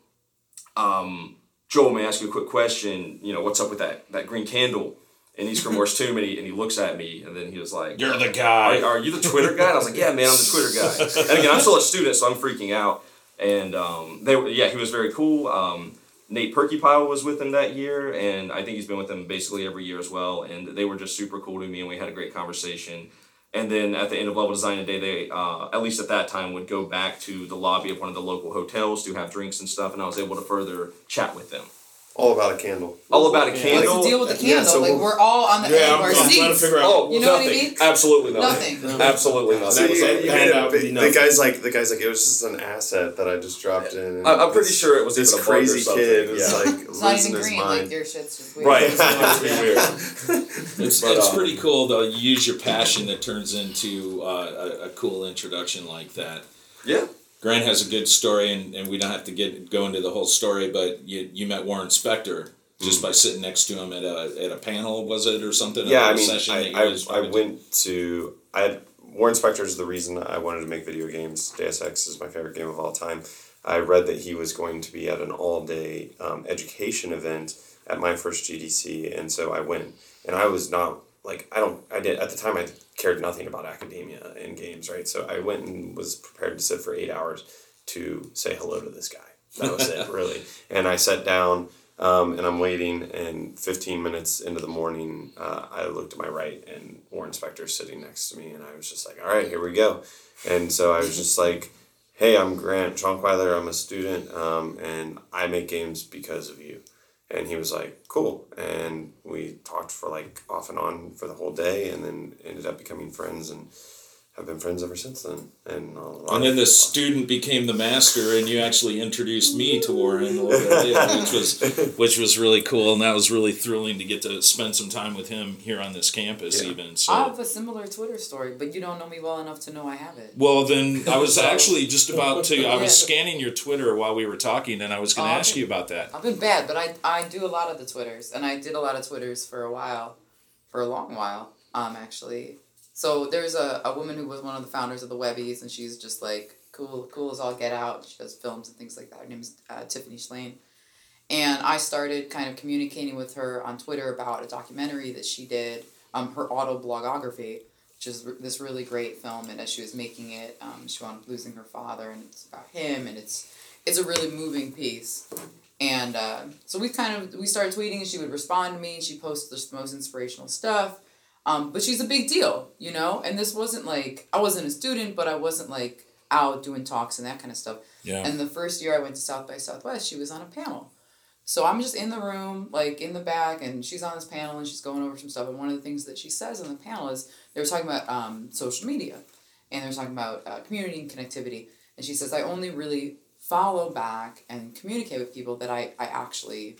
um, Joel, may I ask you a quick question? You know, what's up with that that green candle? in Ysgramor's Tomb, and he, and he looks at me, and then he was like, You're the guy. Are, are you the Twitter guy? And I was like, Yeah, man, I'm the Twitter guy. And again, I'm still a student, so I'm freaking out. And um, they were, yeah, he was very cool. Um, Nate Purkeypile was with him that year, and I think he's been with them basically every year as well. And they were just super cool to me, and we had a great conversation. And then at the end of Level Design Day, they, uh, at least at that time, would go back to the lobby of one of the local hotels to have drinks and stuff, and I was able to further chat with them. All about a candle. All about a What's candle. the deal with the Yeah, candle? so like we'll- we're all on the edge Yeah, of our I'm trying to figure out. Oh, You know what I nothing. mean? Absolutely nothing. Nothing. Absolutely nothing. So It was you, like- you hand know, out would be the, nothing. the guy's like the guy's like it was just an asset that I just dropped in. I- I'm pretty sure it was this even a bug or crazy kid was yeah. like It's not losing even his green. mind. Like your shit's just weird. Right. It's supposed weird. It's, But, it's um, pretty cool though. You use your passion that turns into uh, a, a cool introduction like that. Yeah. Grant has a good story, and, and we don't have to get go into the whole story. But you you met Warren Spector just by sitting next to him at a at a panel, was it or something? Mm. yeah, I mean, I, I, I went to? went to I had Warren Spector is the reason I wanted to make video games. Deus Ex is my favorite game of all time. I read that he was going to be at an all day um, education event at my first GDC, and so I went. And I was not like I don't I did at the time I cared nothing about academia and games, right? So I went and was prepared to sit for eight hours to say hello to this guy. That was it, really. And I sat down. Um, and I'm waiting, and 15 minutes into the morning, uh, I looked to my right, and Warren Spector's sitting next to me, and I was just like, all right, here we go. And so I was just like, hey, I'm Grant Shonkwiler, I'm a student, um, and I make games because of you. And he was like, cool. And we talked for like off and on for the whole day, and then ended up becoming friends, and have been friends ever since then. And, a And then the student became the master, and you actually introduced me to Warren a little bit, yeah, which was which was really cool, and that was really thrilling to get to spend some time with him here on this campus, Yeah. even. So. I have a similar Twitter story, but you don't know me well enough to know I have it. Well, then I was actually just about to. I was scanning your Twitter while we were talking, and I was going to Oh, ask okay. you about that. I've been bad, but I, I do a lot of the Twitters, and I did a lot of Twitters for a while, for a long while, um, actually. So there's a, a woman who was one of the founders of the Webbies, and she's just like cool, cool as all get out. She does films and things like that. Her name is uh, Tiffany Shlain. And I started kind of communicating with her on Twitter about a documentary that she did, um, her autoblogography, which is this really great film. And as she was making it, um, she wound up losing her father, and it's about him, and it's it's a really moving piece. And uh, so we kind of we started tweeting, and she would respond to me. and She posted the most inspirational stuff. Um, but she's a big deal, you know. And this wasn't like I wasn't a student, but I wasn't like out doing talks and that kind of stuff. Yeah. And the first year I went to South by Southwest, she was on a panel. So I'm just in the room, like in the back, and she's on this panel and she's going over some stuff. And one of the things that she says on the panel is they were talking about um, social media and they were talking about uh, community and connectivity. And she says, I only really follow back and communicate with people that I, I actually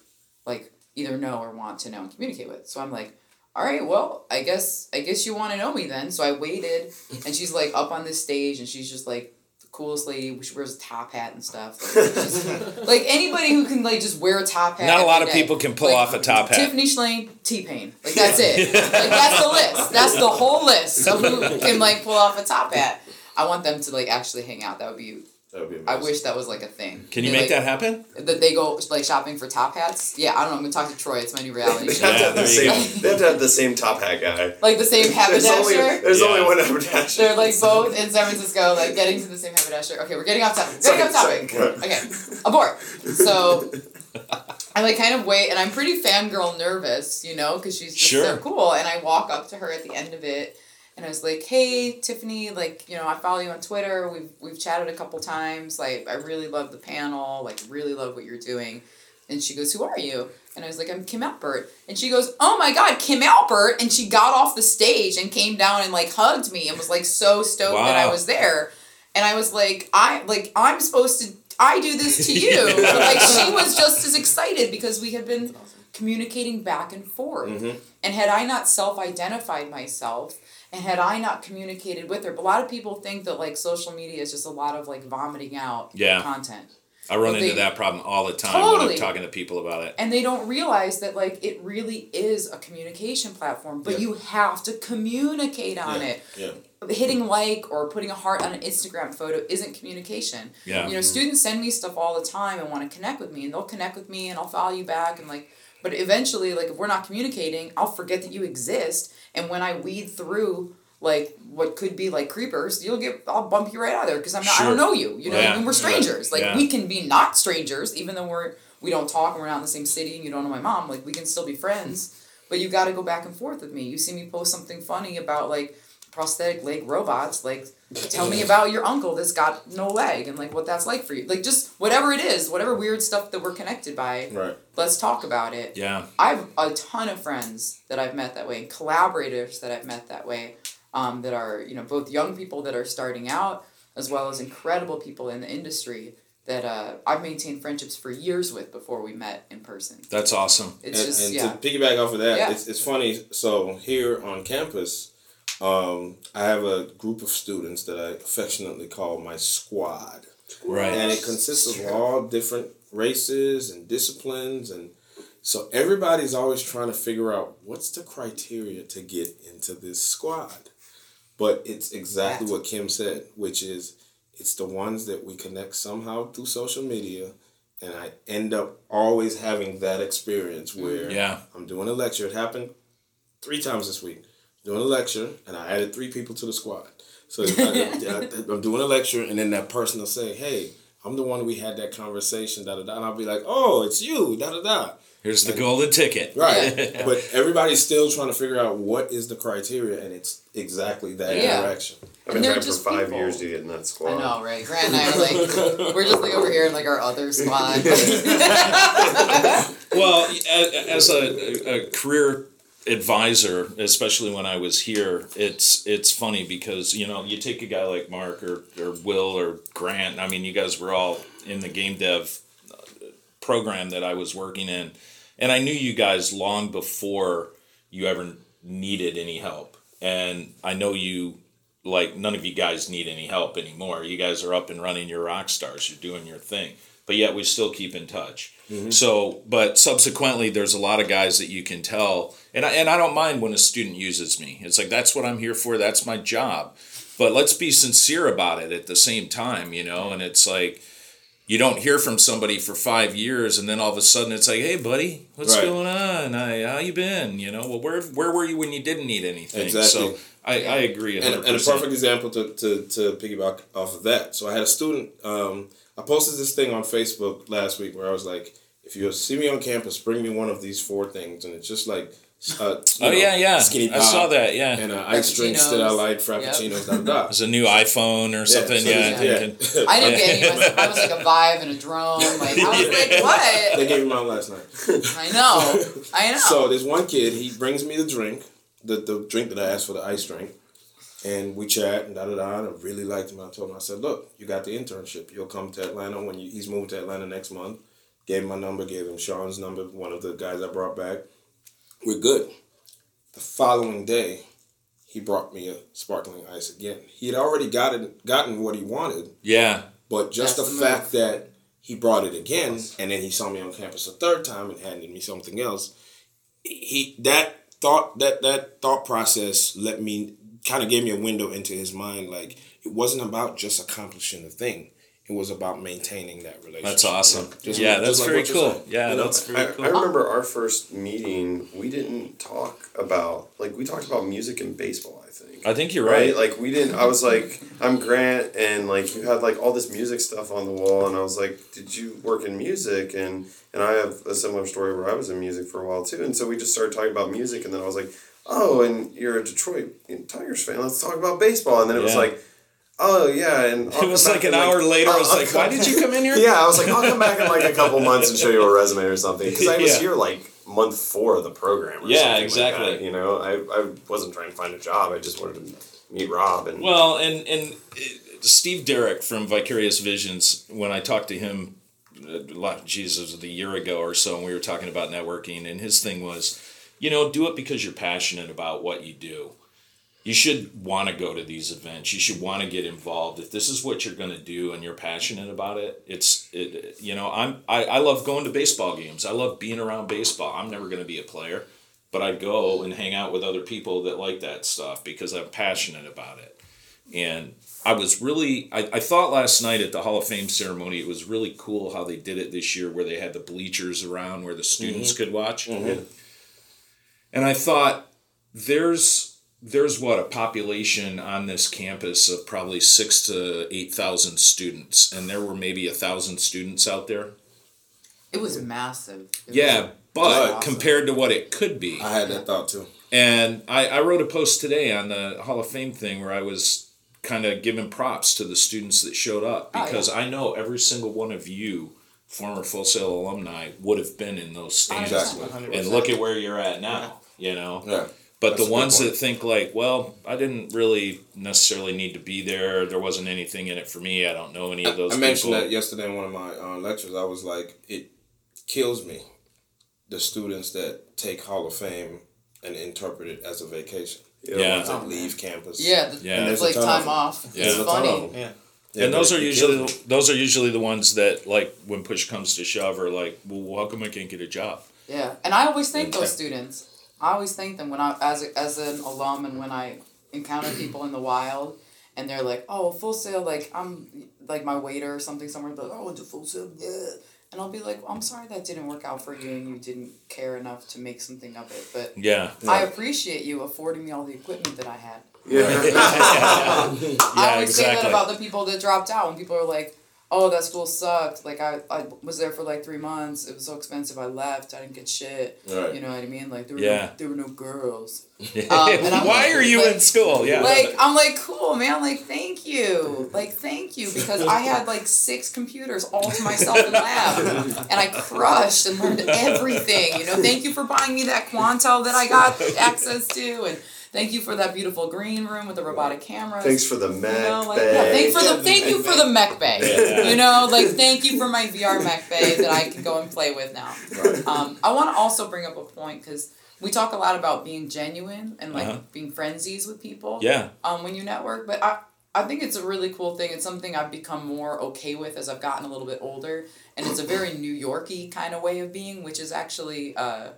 like either know or want to know and communicate with. So I'm like, all right, well, I guess I guess you want to know me then. So I waited, and she's like up on this stage, and she's just like the coolest lady. She wears a top hat and stuff. Like, she's- like anybody who can like just wear a top hat. Not a lot of day. people can pull Like, off a top hat. Tiffany Shlain, T Pain. Like that's it. like that's the list. That's the whole list of who can like pull off a top hat. I want them to like actually hang out. That would be. That would be I wish that was like a thing. Can you They, make like, that happen? That they go like shopping for top hats. Yeah, I don't know. I'm gonna talk to Troy. It's my new reality They have to have the same. They have to have the same top hat guy. Like the same There's only haberdasher. there's Yeah. only one haberdasher. They're like both in San Francisco, like getting to the same haberdasher. Okay, we're getting off topic. Getting off topic. sorry. Okay, abort. So I like kind of wait, and I'm pretty fangirl nervous, you know, because she's just Sure. so cool. And I walk up to her at the end of it, and I was like, "Hey, Tiffany, like, you know, I follow you on Twitter. We've we've chatted a couple times. Like, I really love the panel. Like, really love what you're doing." And she goes, "Who are you?" And I was like, "I'm Kim Alpert." And she goes, "Oh my God, Kim Alpert!" And she got off the stage and came down and like hugged me and was like so stoked that I was there. And I was like, "I like I'm supposed to." I do this to you. But, like she was just as excited because we had been communicating back and forth. Mm-hmm. And had I not self identified myself and had I not communicated with her, but a lot of people think that like social media is just a lot of like vomiting out Yeah. content. I run But into they- that problem all the time when I'm talking to people about it. and they don't realize that like it really is a communication platform but Yeah. you have to communicate on Yeah, it yeah. hitting like or putting a heart on an instagram photo isn't communication Yeah. you know mm-hmm. students send me stuff all the time and want to connect with me and they'll connect with me and i'll follow you back and like but eventually like if we're not communicating i'll forget that you exist and when i weed through like what could be like creepers you'll get i'll bump you right out of there because i'm not i don't know you you know Yeah. I mean, we're strangers. Like Yeah. we can be not strangers even though we're we don't talk and we're not in the same city and you don't know my mom like we can still be friends. But you got to go back and forth with me. You see me post something funny about like prosthetic leg robots like tell me about your uncle that's got no leg and like what that's like for you like just whatever it is whatever weird stuff that we're connected by Right. let's talk about it Yeah. I have a ton of friends that I've met that way, and collaborators that I've met that way, um, that are you know both young people that are starting out, as well as incredible people in the industry that uh, I've maintained friendships for years with before we met in person. That's awesome. It's and, just and yeah, to piggyback off of that, Yeah. it's, it's funny. So here on campus, um, I have a group of students that I affectionately call my squad, Right. and it consists of all different races and disciplines, and so everybody's always trying to figure out what's the criteria to get into this squad. But it's exactly what Kim said, which is it's the ones that we connect somehow through social media, and I end up always having that experience where Yeah. I'm doing a lecture. It happened three times this week. Doing a lecture, and I added three people to the squad. So I, am doing a lecture, and then that person will say, "Hey, I'm the one we had that conversation." Da da da. And I'll be like, "Oh, it's you." Da da da. Here's the golden ticket. Right. but everybody's still trying to figure out what is the criteria, and it's exactly that Yeah. direction. I've been they're trying for five people. years to get in that squad. I know, right? Grant and I are like, we're just like over here in like our other squad. Well, as a, a career advisor, especially when I was here, it's it's funny because you know you take a guy like Mark or, or Will or Grant. I mean, you guys were all in the game dev uh, program that I was working in, and I knew you guys long before you ever needed any help. And I know you like none of you guys need any help anymore. You guys are up and running. You're rock stars. You're doing your thing. But yet we still keep in touch. So, but subsequently, there's a lot of guys that you can tell, and I, and I don't mind when a student uses me. It's like that's what I'm here for. That's my job. But let's be sincere about it at the same time, you know. And it's like you don't hear from somebody for five years, and then all of a sudden it's like, hey, buddy, what's Right. going on? I, how you been? You know, well, where where were you when you didn't need anything? Exactly. So I, I agree. 100%. and, and a perfect example to, to, to piggyback off of that. So I had a student. Um, I posted this thing on Facebook last week where I was like, "If you see me on campus, bring me one of these four things," and it's just like, uh, Oh know, yeah, yeah. skinny I saw that. Yeah. and uh, ice drinks that I like, frappuccinos, da da da. There's a new iPhone or something. so yeah, there's- I think. I didn't get any. of I was like a vibe and a drone. Like I was like, what? They gave me mine last night. I know. I know. So this one kid, he brings me the drink, the, the drink that I asked for, the ice drink, and we chat and da da da. And I really liked him. I told him, I said, look, you got the internship. You'll come to Atlanta when you, he's moving to Atlanta next month. Gave him my number, gave him Sean's number, one of the guys I brought back. We're good. The following day, he brought me a sparkling ice again. He had already gotten gotten what he wanted, Yeah. but just That's the the fact that he brought it again, and then he saw me on campus a third time and handed me something else, he that thought that that thought process let me kind of gave me a window into his mind. Like it wasn't about just accomplishing the thing; it was about maintaining that relationship. That's awesome. Just- yeah, just that's like very cool. Yeah, You know, that's I, cool. I remember our first meeting. We didn't talk about like we talked about music and baseball. I think. I think you're right? right. Like we didn't. I was like, I'm Grant, and like you had like all this music stuff on the wall, and I was like, did you work in music? And and I have a similar story where I was in music for a while too, and so we just started talking about music, and then I was like, oh, and you're a Detroit Tigers fan. Let's talk about baseball, and then it was like. Oh yeah, and I'll It was like an in, hour later. I was I'll like, come- "Why did you come in here?" Yeah, I was like, I'll come back in like a couple months and show you a resume or something because I was Yeah. here like month four of the program. Or Yeah, something like exactly. that, you know, I, I wasn't trying to find a job. I just wanted to meet Rob and Well, and and uh, Steve Derrick from Vicarious Visions, when I talked to him, uh, like, Jesus, a year ago or so, and we were talking about networking, and his thing was, you know, do it because you're passionate about what you do. You should want to go to these events. You should want to get involved. If this is what you're going to do and you're passionate about it, it's it. You know, I'm I, I love going to baseball games. I love being around baseball. I'm never going to be a player, but I go and hang out with other people that like that stuff because I'm passionate about it. And I was really I, I thought last night at the Hall of Fame ceremony it was really cool how they did it this year where they had the bleachers around where the students mm-hmm. could watch. Mm-hmm. And I thought there's there's what a population on this campus of probably six to eight thousand students, and there were maybe a thousand students out there. It was massive. It was Yeah, but awesome. compared to what it could be, I had that thought too. and I, I wrote a post today on the Hall of Fame thing where I was kind of giving props to the students that showed up Oh, yeah. because I know every single one of you, former Full Sail alumni, would have been in those stands. Exactly. And look at where you're at now, you know? Yeah. But That's the ones that think like, well, I didn't really necessarily need to be there. There wasn't anything in it for me. I don't know any of those I mentioned people. that yesterday in one of my uh, lectures. I was like, it kills me, the students that take Hall of Fame and interpret it as a vacation. Yeah. Ones that leave campus. Yeah, the, Yeah. it's There's like ton time them. off. Yeah. It's There's a ton of funny. Yeah. Yeah, and those are usually kills those are usually the ones that like when push comes to shove are like, well, how come I can't get a job? Yeah, and I always thank those students. I always thank them when I as a, as an alum and when I encounter people in the wild and they're like, "Oh, full sail like I'm like my waiter or something somewhere." But oh, it's a full sail, yeah. And I'll be like, well, "I'm sorry that didn't work out for you and you didn't care enough to make something of it." But Yeah. I appreciate you affording me all the equipment that I had. yeah, I always say that about the people that dropped out when people are like, "Oh, that school sucked. Like I, I was there for like three months. It was so expensive. I left. I didn't get shit. Right. You know what I mean? Like there were Yeah. no, there were no girls. Um, Why like- are you like- in school? Yeah. Like I'm like cool man. Like thank you. Like thank you because I had like six computers all to myself in lab, and I crushed and learned everything. You know, thank you for buying me that Quantel that I got access to, and thank you for that beautiful green room with the robotic cameras. Thanks for the Mac You know, like, bag. yeah, thank for Yeah, the thank you for the mech bay. Yeah. You know, like thank you for my VR mech bay that I can go and play with now. Right. Um, I want to also bring up a point because we talk a lot about being genuine and like Uh-huh. being frenzies with people. yeah. Um, when you network, but I I think it's a really cool thing. It's something I've become more okay with as I've gotten a little bit older, and it's a very New Yorky kind of way of being, which is actually uh,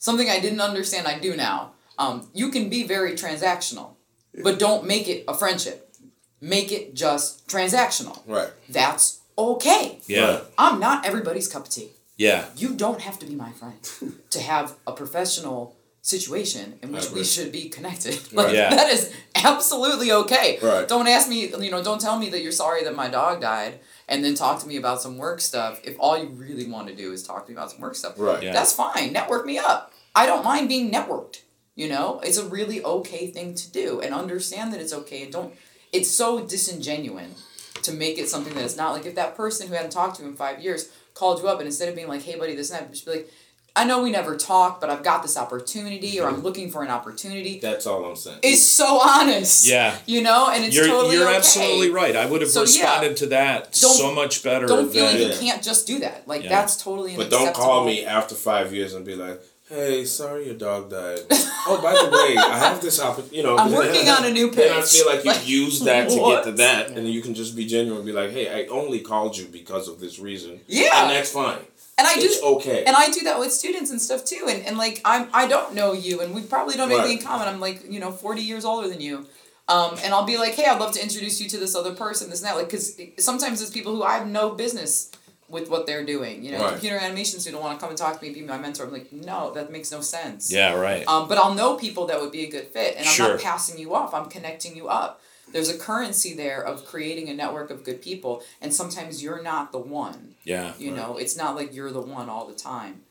something I didn't understand. I do now. Um, you can be very transactional, but don't make it a friendship. Make it just transactional. Right. That's okay. Yeah. I'm not everybody's cup of tea. Yeah. You don't have to be my friend to have a professional situation in which we should be connected. Like Right. Yeah. that is absolutely okay. Right. Don't ask me, you know, don't tell me that you're sorry that my dog died and then talk to me about some work stuff if all you really want to do is talk to me about some work stuff. Right. Yeah. That's fine. Network me up. I don't mind being networked. You know, it's a really okay thing to do and understand that it's okay and don't it's so disingenuine to make it something that it's not like if that person who hadn't talked to you in five years called you up and instead of being like, hey buddy, this and that, just be like, I know we never talked, but I've got this opportunity or I'm mm-hmm. looking for an opportunity. That's all I'm saying. Is so honest. Yeah. You know, and it's you're totally you're okay. absolutely right. I would have So, yeah. responded to that Don't- so much better Don't feel than like you Yeah. can't just do that. Like Yeah. that's totally But don't call me after five years and be like, "Hey, sorry your dog died." oh, by the way, I have this opportunity. You know, I'm working on a new Then I feel like you use that to get to that, and you can just be genuine and be like, "Hey, I only called you because of this reason." Yeah. and that's fine. And I do okay. And I do that with students and stuff too. And, and like I'm I don't know you and we probably don't have anything in common. I'm like, you know, 40 years older than you. Um, and I'll be like, hey, I'd love to introduce you to this other person, this and that. Like, because sometimes it's people who I have no business with what they're doing. You know, Right. computer animation student want to come and talk to me and be my mentor. I'm like, no, that makes no sense. Yeah, right. Um, but I'll know people that would be a good fit, and I'm Sure. not passing you off. I'm connecting you up. There's a currency there of creating a network of good people, and sometimes you're not the one. Yeah. You know, it's not like you're the one all the time.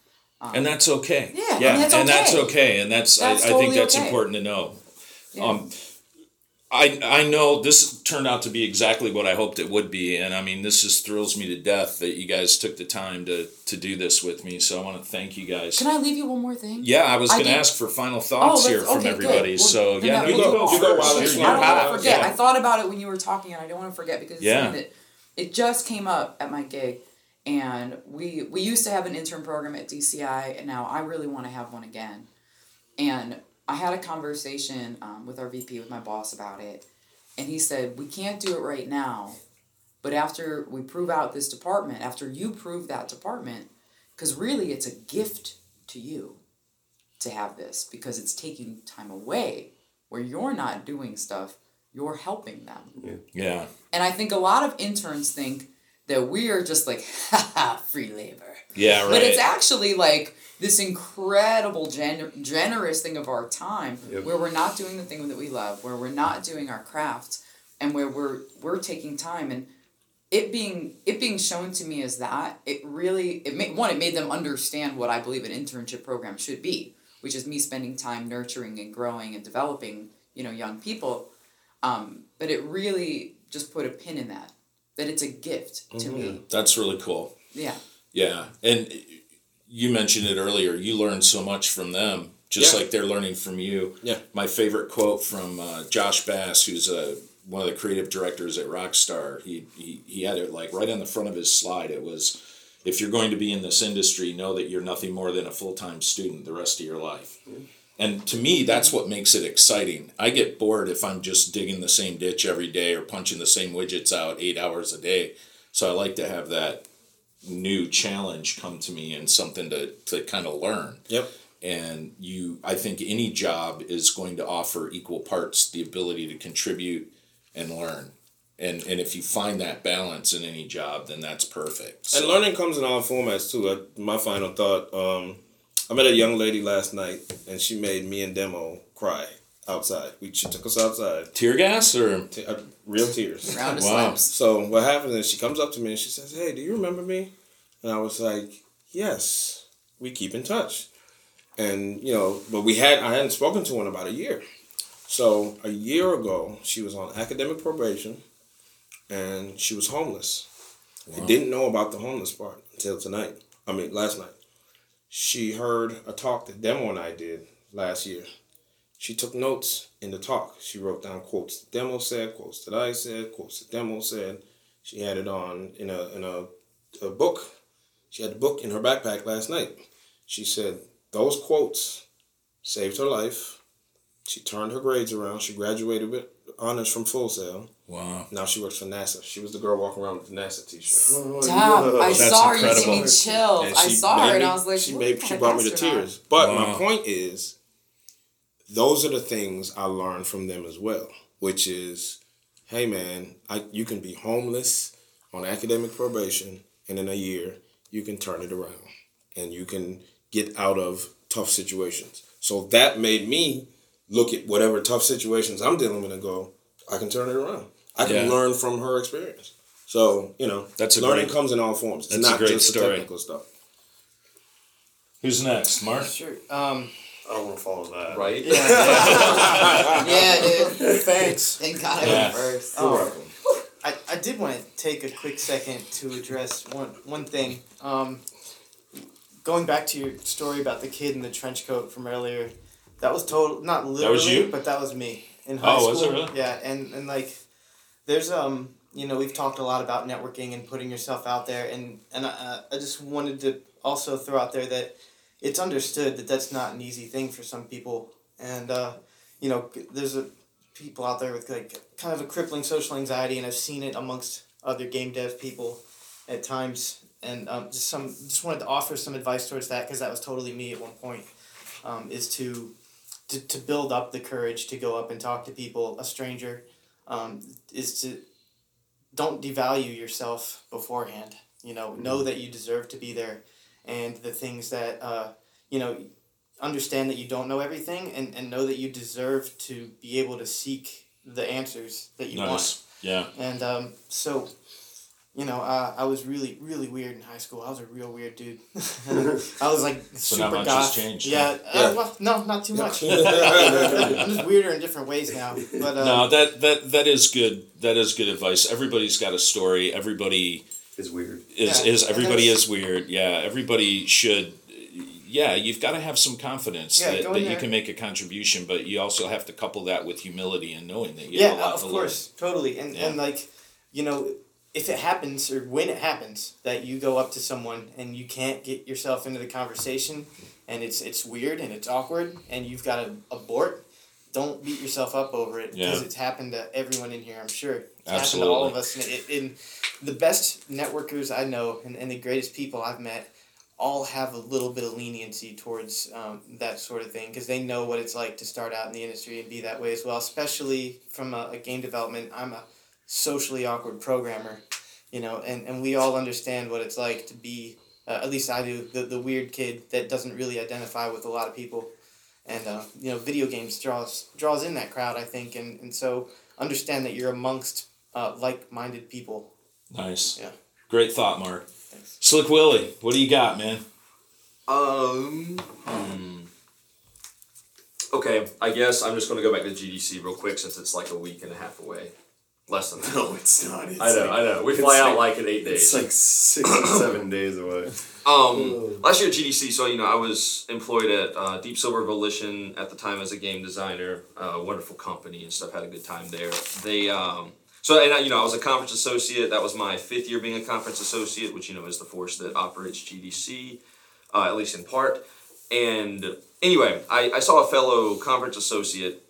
Um, And that's okay. Yeah, Yeah. and that's and that's okay. okay. And that's, That's I, I think that's okay. important to know. yeah. Um, I I know this turned out to be exactly what I hoped it would be, and I mean this just thrills me to death that you guys took the time to to do this with me. So I want to thank you guys. Can I leave you one more thing? yeah, I was going to ask for final oh, thoughts let's- here from okay, everybody. Well, so yeah, no, you go go You go first. while it's I don't want to forget. Yeah. I thought about it when you were talking, and I don't want to forget because Yeah. something it just came up at my gig, and we we used to have an intern program at DCI, and now I really want to have one again. And I had a conversation um, with our VP, with my boss about it, and he said, We can't do it right now, but after we prove out this department, after you prove that department, because really it's a gift to you to have this because it's taking time away where you're not doing stuff, you're helping them. Yeah. And I think a lot of interns think that we are just like, haha, free labor. Yeah, right. But it's actually like this incredible gen- generous thing of our time where we're not doing the thing that we love, where we're not doing our craft, and where we're we're taking time and it being it being shown to me as that it really it made one it made them understand what I believe an internship program should be, which is me spending time nurturing and growing and developing you know young people, um, but it really just put a pin in that that it's a gift to me. That's really cool. Yeah. Yeah. And you mentioned it earlier. You learn so much from them, just Yeah. like they're learning from you. Yeah. My favorite quote from uh, Josh Bass, who's a one of the creative directors at Rockstar, he, he he had it like right on the front of his slide. It was, if you're going to be in this industry, know that you're nothing more than a full time student the rest of your life. And to me, that's what makes it exciting. I get bored if I'm just digging the same ditch every day or punching the same widgets out eight hours a day. So I like to have that new challenge come to me and something to, to kind of learn Yep. and you i think any job is going to offer equal parts the ability to contribute and learn and and if you find that balance in any job then that's perfect And learning comes in all formats too. Uh, my final thought. Um, I met a young lady last night, and she made me and Demo cry outside. We she took us outside, tear gas or t- uh, real tears. Round of Wow. slaps. So what happened is she comes up to me and she says, "Hey, do you remember me?" And I was like, "Yes, we keep in touch." And you know, but we had I hadn't spoken to her in about a year. So a year ago, she was on academic probation, and she was homeless. I didn't know about the homeless part until tonight. I mean, last night. She heard a talk that Demo and I did last year. She took notes in the talk. She wrote down quotes that Demo said, quotes that I said, quotes that Demo said. She had it on in a in a, a book. She had the book in her backpack last night. She said those quotes saved her life. She turned her grades around. She graduated with honors from Full Sail. wow Now she works for NASA. She was the girl walking around with the NASA T-shirt. Oh, Damn, I That's saw her. You incredible. gave me chills. I saw her made and I was like, she made she brought me to tears. But Wow. my point is, those are the things I learned from them as well. Which is, hey man, I you can be homeless on academic probation, and in a year you can turn it around, and you can get out of tough situations. So that made me look at whatever tough situations I'm dealing with and go, I can turn it around. I can Yeah. learn from her experience. So you know, That's a learning great- comes in all forms. It's that's a not great just the story. technical stuff. who's next mark Sure. Um, I don't want to follow that. Right? Yeah, dude. thanks. Thank God I Yeah. went first. Oh, I, I did want to take a quick second to address one one thing. Um, going back to your story about the kid in the trench coat from earlier, that was total not literally, was you? but that was me in high Oh, school. was it really? Yeah, and and like, there's um, you know, we've talked a lot about networking and putting yourself out there, and and I, I just wanted to also throw out there that it's understood that that's not an easy thing for some people, and uh, you know, there's a people out there with like kind of a crippling social anxiety, and I've seen it amongst other game dev people at times, and um, just some just wanted to offer some advice towards that because that was totally me at one point, um, is to, to to build up the courage to go up and talk to people, a stranger, um, is to don't devalue yourself beforehand. You know, know that you deserve to be there, and the things that uh, you know understand that you don't know everything and, and know that you deserve to be able to seek the answers that you want. yeah And um, so, you know, uh, I was really, really weird in high school. I was a real weird dude. I was like So super not much has goth. changed, Yeah, huh? Uh, well, no, not too much. I'm just weirder in different ways now. But uh, no that that that is good that is good advice everybody's got a story everybody It's weird. is Yeah, is everybody is weird yeah everybody should yeah you've got to have some confidence Yeah, that, that in you can make a contribution but you also have to couple that with humility and knowing that you yeah, have a lot of to course, totally. And and like, you know, if it happens or when it happens that you go up to someone and you can't get yourself into the conversation and it's it's weird and it's awkward and you've got to abort. Don't beat yourself up over it because Yeah. it's happened to everyone in here. I'm sure it's happened to all of us. And, it, and the best networkers I know and, and the greatest people I've met all have a little bit of leniency towards um, that sort of thing because they know what it's like to start out in the industry and be that way as well. Especially from a, a game development, I'm a socially awkward programmer, you know, and, and we all understand what it's like to be. Uh, at least I do. The, the weird kid that doesn't really identify with a lot of people, and uh, you know, video games draws draws in that crowd. I think, and, and so understand that you're amongst uh, like minded people. Nice. Yeah. Great thought, Mark. Thanks. Slick Willie, what do you got, man? Um. Okay, I guess I'm just going to go back to GDC real quick since it's like a week and a half away. Less than that. No, it's not. It's I know, like, I know. We it's fly out like- like in eight days. It's like six or seven days away. Um, last year at GDC, so you know, I was employed at uh, Deep Silver Volition at the time as a game designer. Uh, wonderful company and stuff. Had a good time there. They um, so and I, you know, I was a conference associate. That was my fifth year being a conference associate, which you know is the force that operates GDC, uh, at least in part. And anyway, I, I saw a fellow conference associate.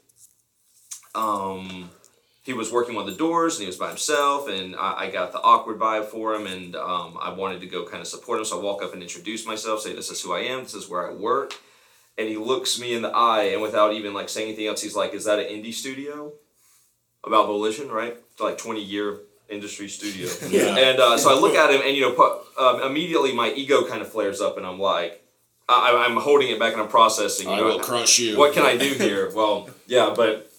Um, he was working of the doors and he was by himself and I, I got the awkward vibe for him and um, I wanted to go kind of support him so I walk up and introduce myself say this is who I am this is where I work and he looks me in the eye and without even like saying anything else he's like is that an indie studio about volition right like 20 year industry studio Yeah. and uh, so I look at him and you know um, immediately my ego kind of flares up and I'm like I, I'm holding it back and I'm processing you I know, will crush you. what can I do here? Well, yeah, but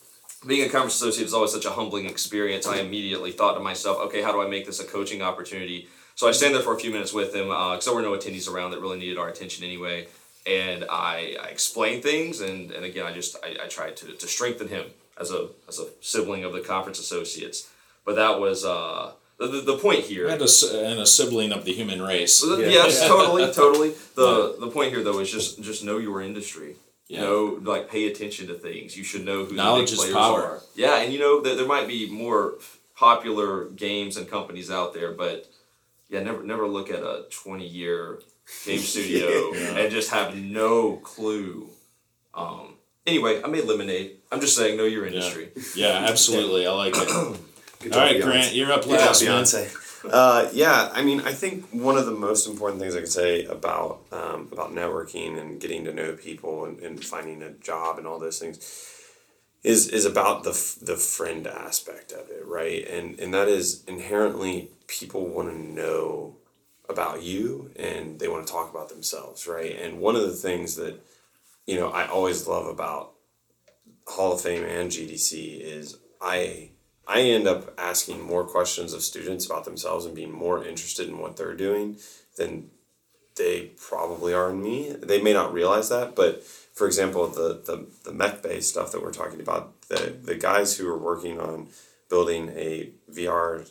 being a conference associate is always such a humbling experience. I immediately thought to myself, okay, how do I make this a coaching opportunity? So I stand there for a few minutes with him because there were no attendees around that really needed our attention anyway. And I, I explained things, and, and again, I just I, I tried to, to strengthen him as a as a sibling of the conference associates. But that was uh, the, the, the point here. And a, s- and a sibling of the human race. Uh, Yes, totally, totally. The the point here though is just just know your industry. You Yeah. know, like pay attention to things. You should know who Knowledge the big players power. are. Yeah, and you know that there might be more popular games and companies out there, but yeah, never never look at a twenty year game studio and just have no clue. Um, anyway, I made lemonade. I'm just saying, know your industry. Yeah, absolutely. I like it. All Good right, job, Grant, you're up Good job, last, man. Beyonce. Uh, yeah, I mean, I think one of the most important things I could say about um, about networking and getting to know people and, and finding a job and all those things is is about the f- the friend aspect of it, right? And and that is inherently people want to know about you and they want to talk about themselves, right? And one of the things that you know I always love about Hall of Fame and GDC is I I end up asking more questions of students about themselves and being more interested in what they're doing than they probably are in me. They may not realize that, but for example, the the, the mech based stuff that we're talking about, the the guys who are working on building a VR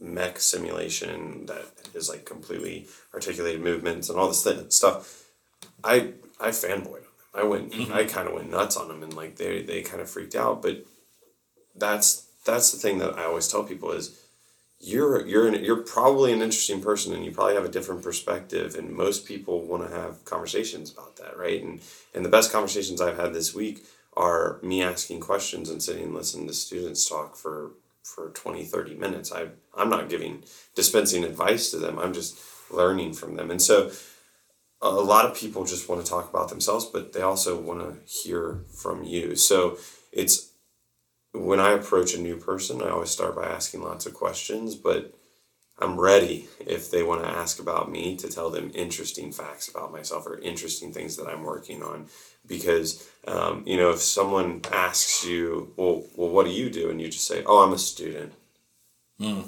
mech simulation that is like completely articulated movements and all this th- stuff, I I fanboyed on them. I went mm-hmm. I kind of went nuts on them and like they they kind of freaked out, but that's that's the thing that I always tell people is you're you're an, you're probably an interesting person and you probably have a different perspective and most people want to have conversations about that right? And and the best conversations I've had this week are me asking questions and sitting and listening to students talk for for 20 30 minutes. I I'm not giving dispensing advice to them. I'm just learning from them. And so a lot of people just want to talk about themselves but they also want to hear from you. So it's when I approach a new person, I always start by asking lots of questions, but I'm ready if they want to ask about me to tell them interesting facts about myself or interesting things that I'm working on. Because, um, you know, if someone asks you, well, well, what do you do? And you just say, oh, I'm a student.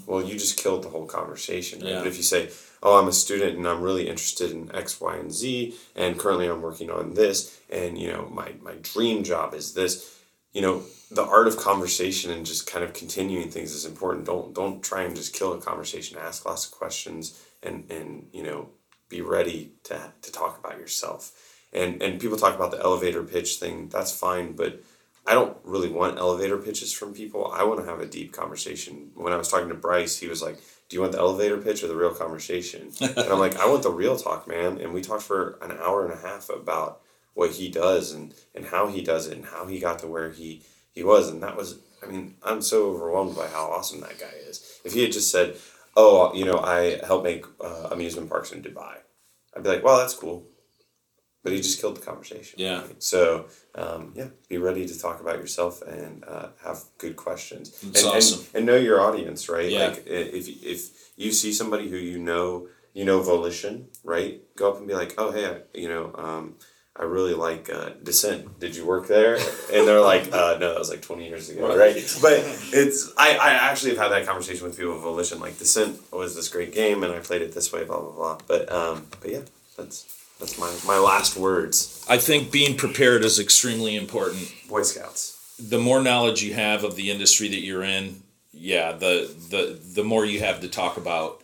Well, you just killed the whole conversation. Yeah. But if you say, oh, I'm a student and I'm really interested in X, Y, and Z, and currently I'm working on this, and, you know, my, my dream job is this, you know the art of conversation and just kind of continuing things is important don't don't try and just kill a conversation ask lots of questions and and you know be ready to to talk about yourself and and people talk about the elevator pitch thing that's fine but I don't really want elevator pitches from people. I want to have a deep conversation. When I was talking to Bryce, he was like, "Do you want the elevator pitch or the real conversation?" and I'm like, "I want the real talk, man." And we talked for an hour and a half about what he does and and how he does it and how he got to where he he was, and that was. I mean, I'm so overwhelmed by how awesome that guy is. If he had just said, "Oh, you know, I help make uh, amusement parks in Dubai," I'd be like, "Well, that's cool." But he just killed the conversation. Yeah. right? So um, yeah, be ready to talk about yourself and uh, have good questions. That's and, awesome. And, and know your audience, right? Yeah. Like if if you see somebody who you know, you know volition, right? Go up and be like, oh hey, I, you know, um, I really like uh, Descent. Did you work there? And they're like, uh, no, that was like twenty years ago, Right. right? But it's I, I actually have had that conversation with people with volition. Like Descent was this great game, and I played it this way, blah blah blah. But um, but yeah, that's that's my my last words. I think being prepared is extremely important. Boy Scouts. the more knowledge you have of the industry that you're in, yeah, the the the more you have to talk about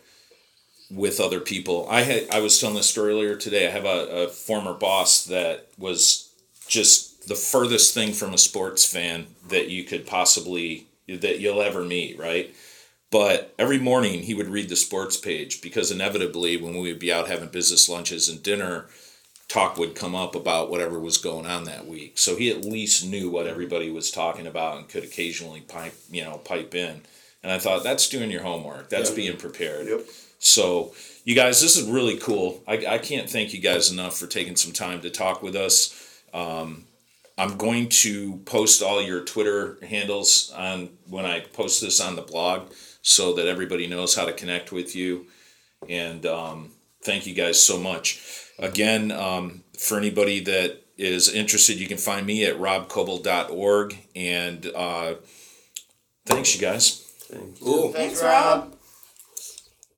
with other people. I had I was telling this story earlier today. I have a, a former boss that was just the furthest thing from a sports fan that you could possibly that you'll ever meet, right? But every morning he would read the sports page because inevitably when we would be out having business lunches and dinner, talk would come up about whatever was going on that week. So he at least knew what everybody was talking about and could occasionally pipe, you know, pipe in. And I thought that's doing your homework. That's Yeah. being prepared. Yep. So you guys, this is really cool. I, I can't thank you guys enough for taking some time to talk with us. Um, I'm going to post all your Twitter handles on when I post this on the blog so that everybody knows how to connect with you. And um, thank you guys so much. Again, um, for anybody that is interested, you can find me at robcoble.org. And uh, thanks, you guys. Thank you. Cool. Thanks, Thanks, Rob. Rob.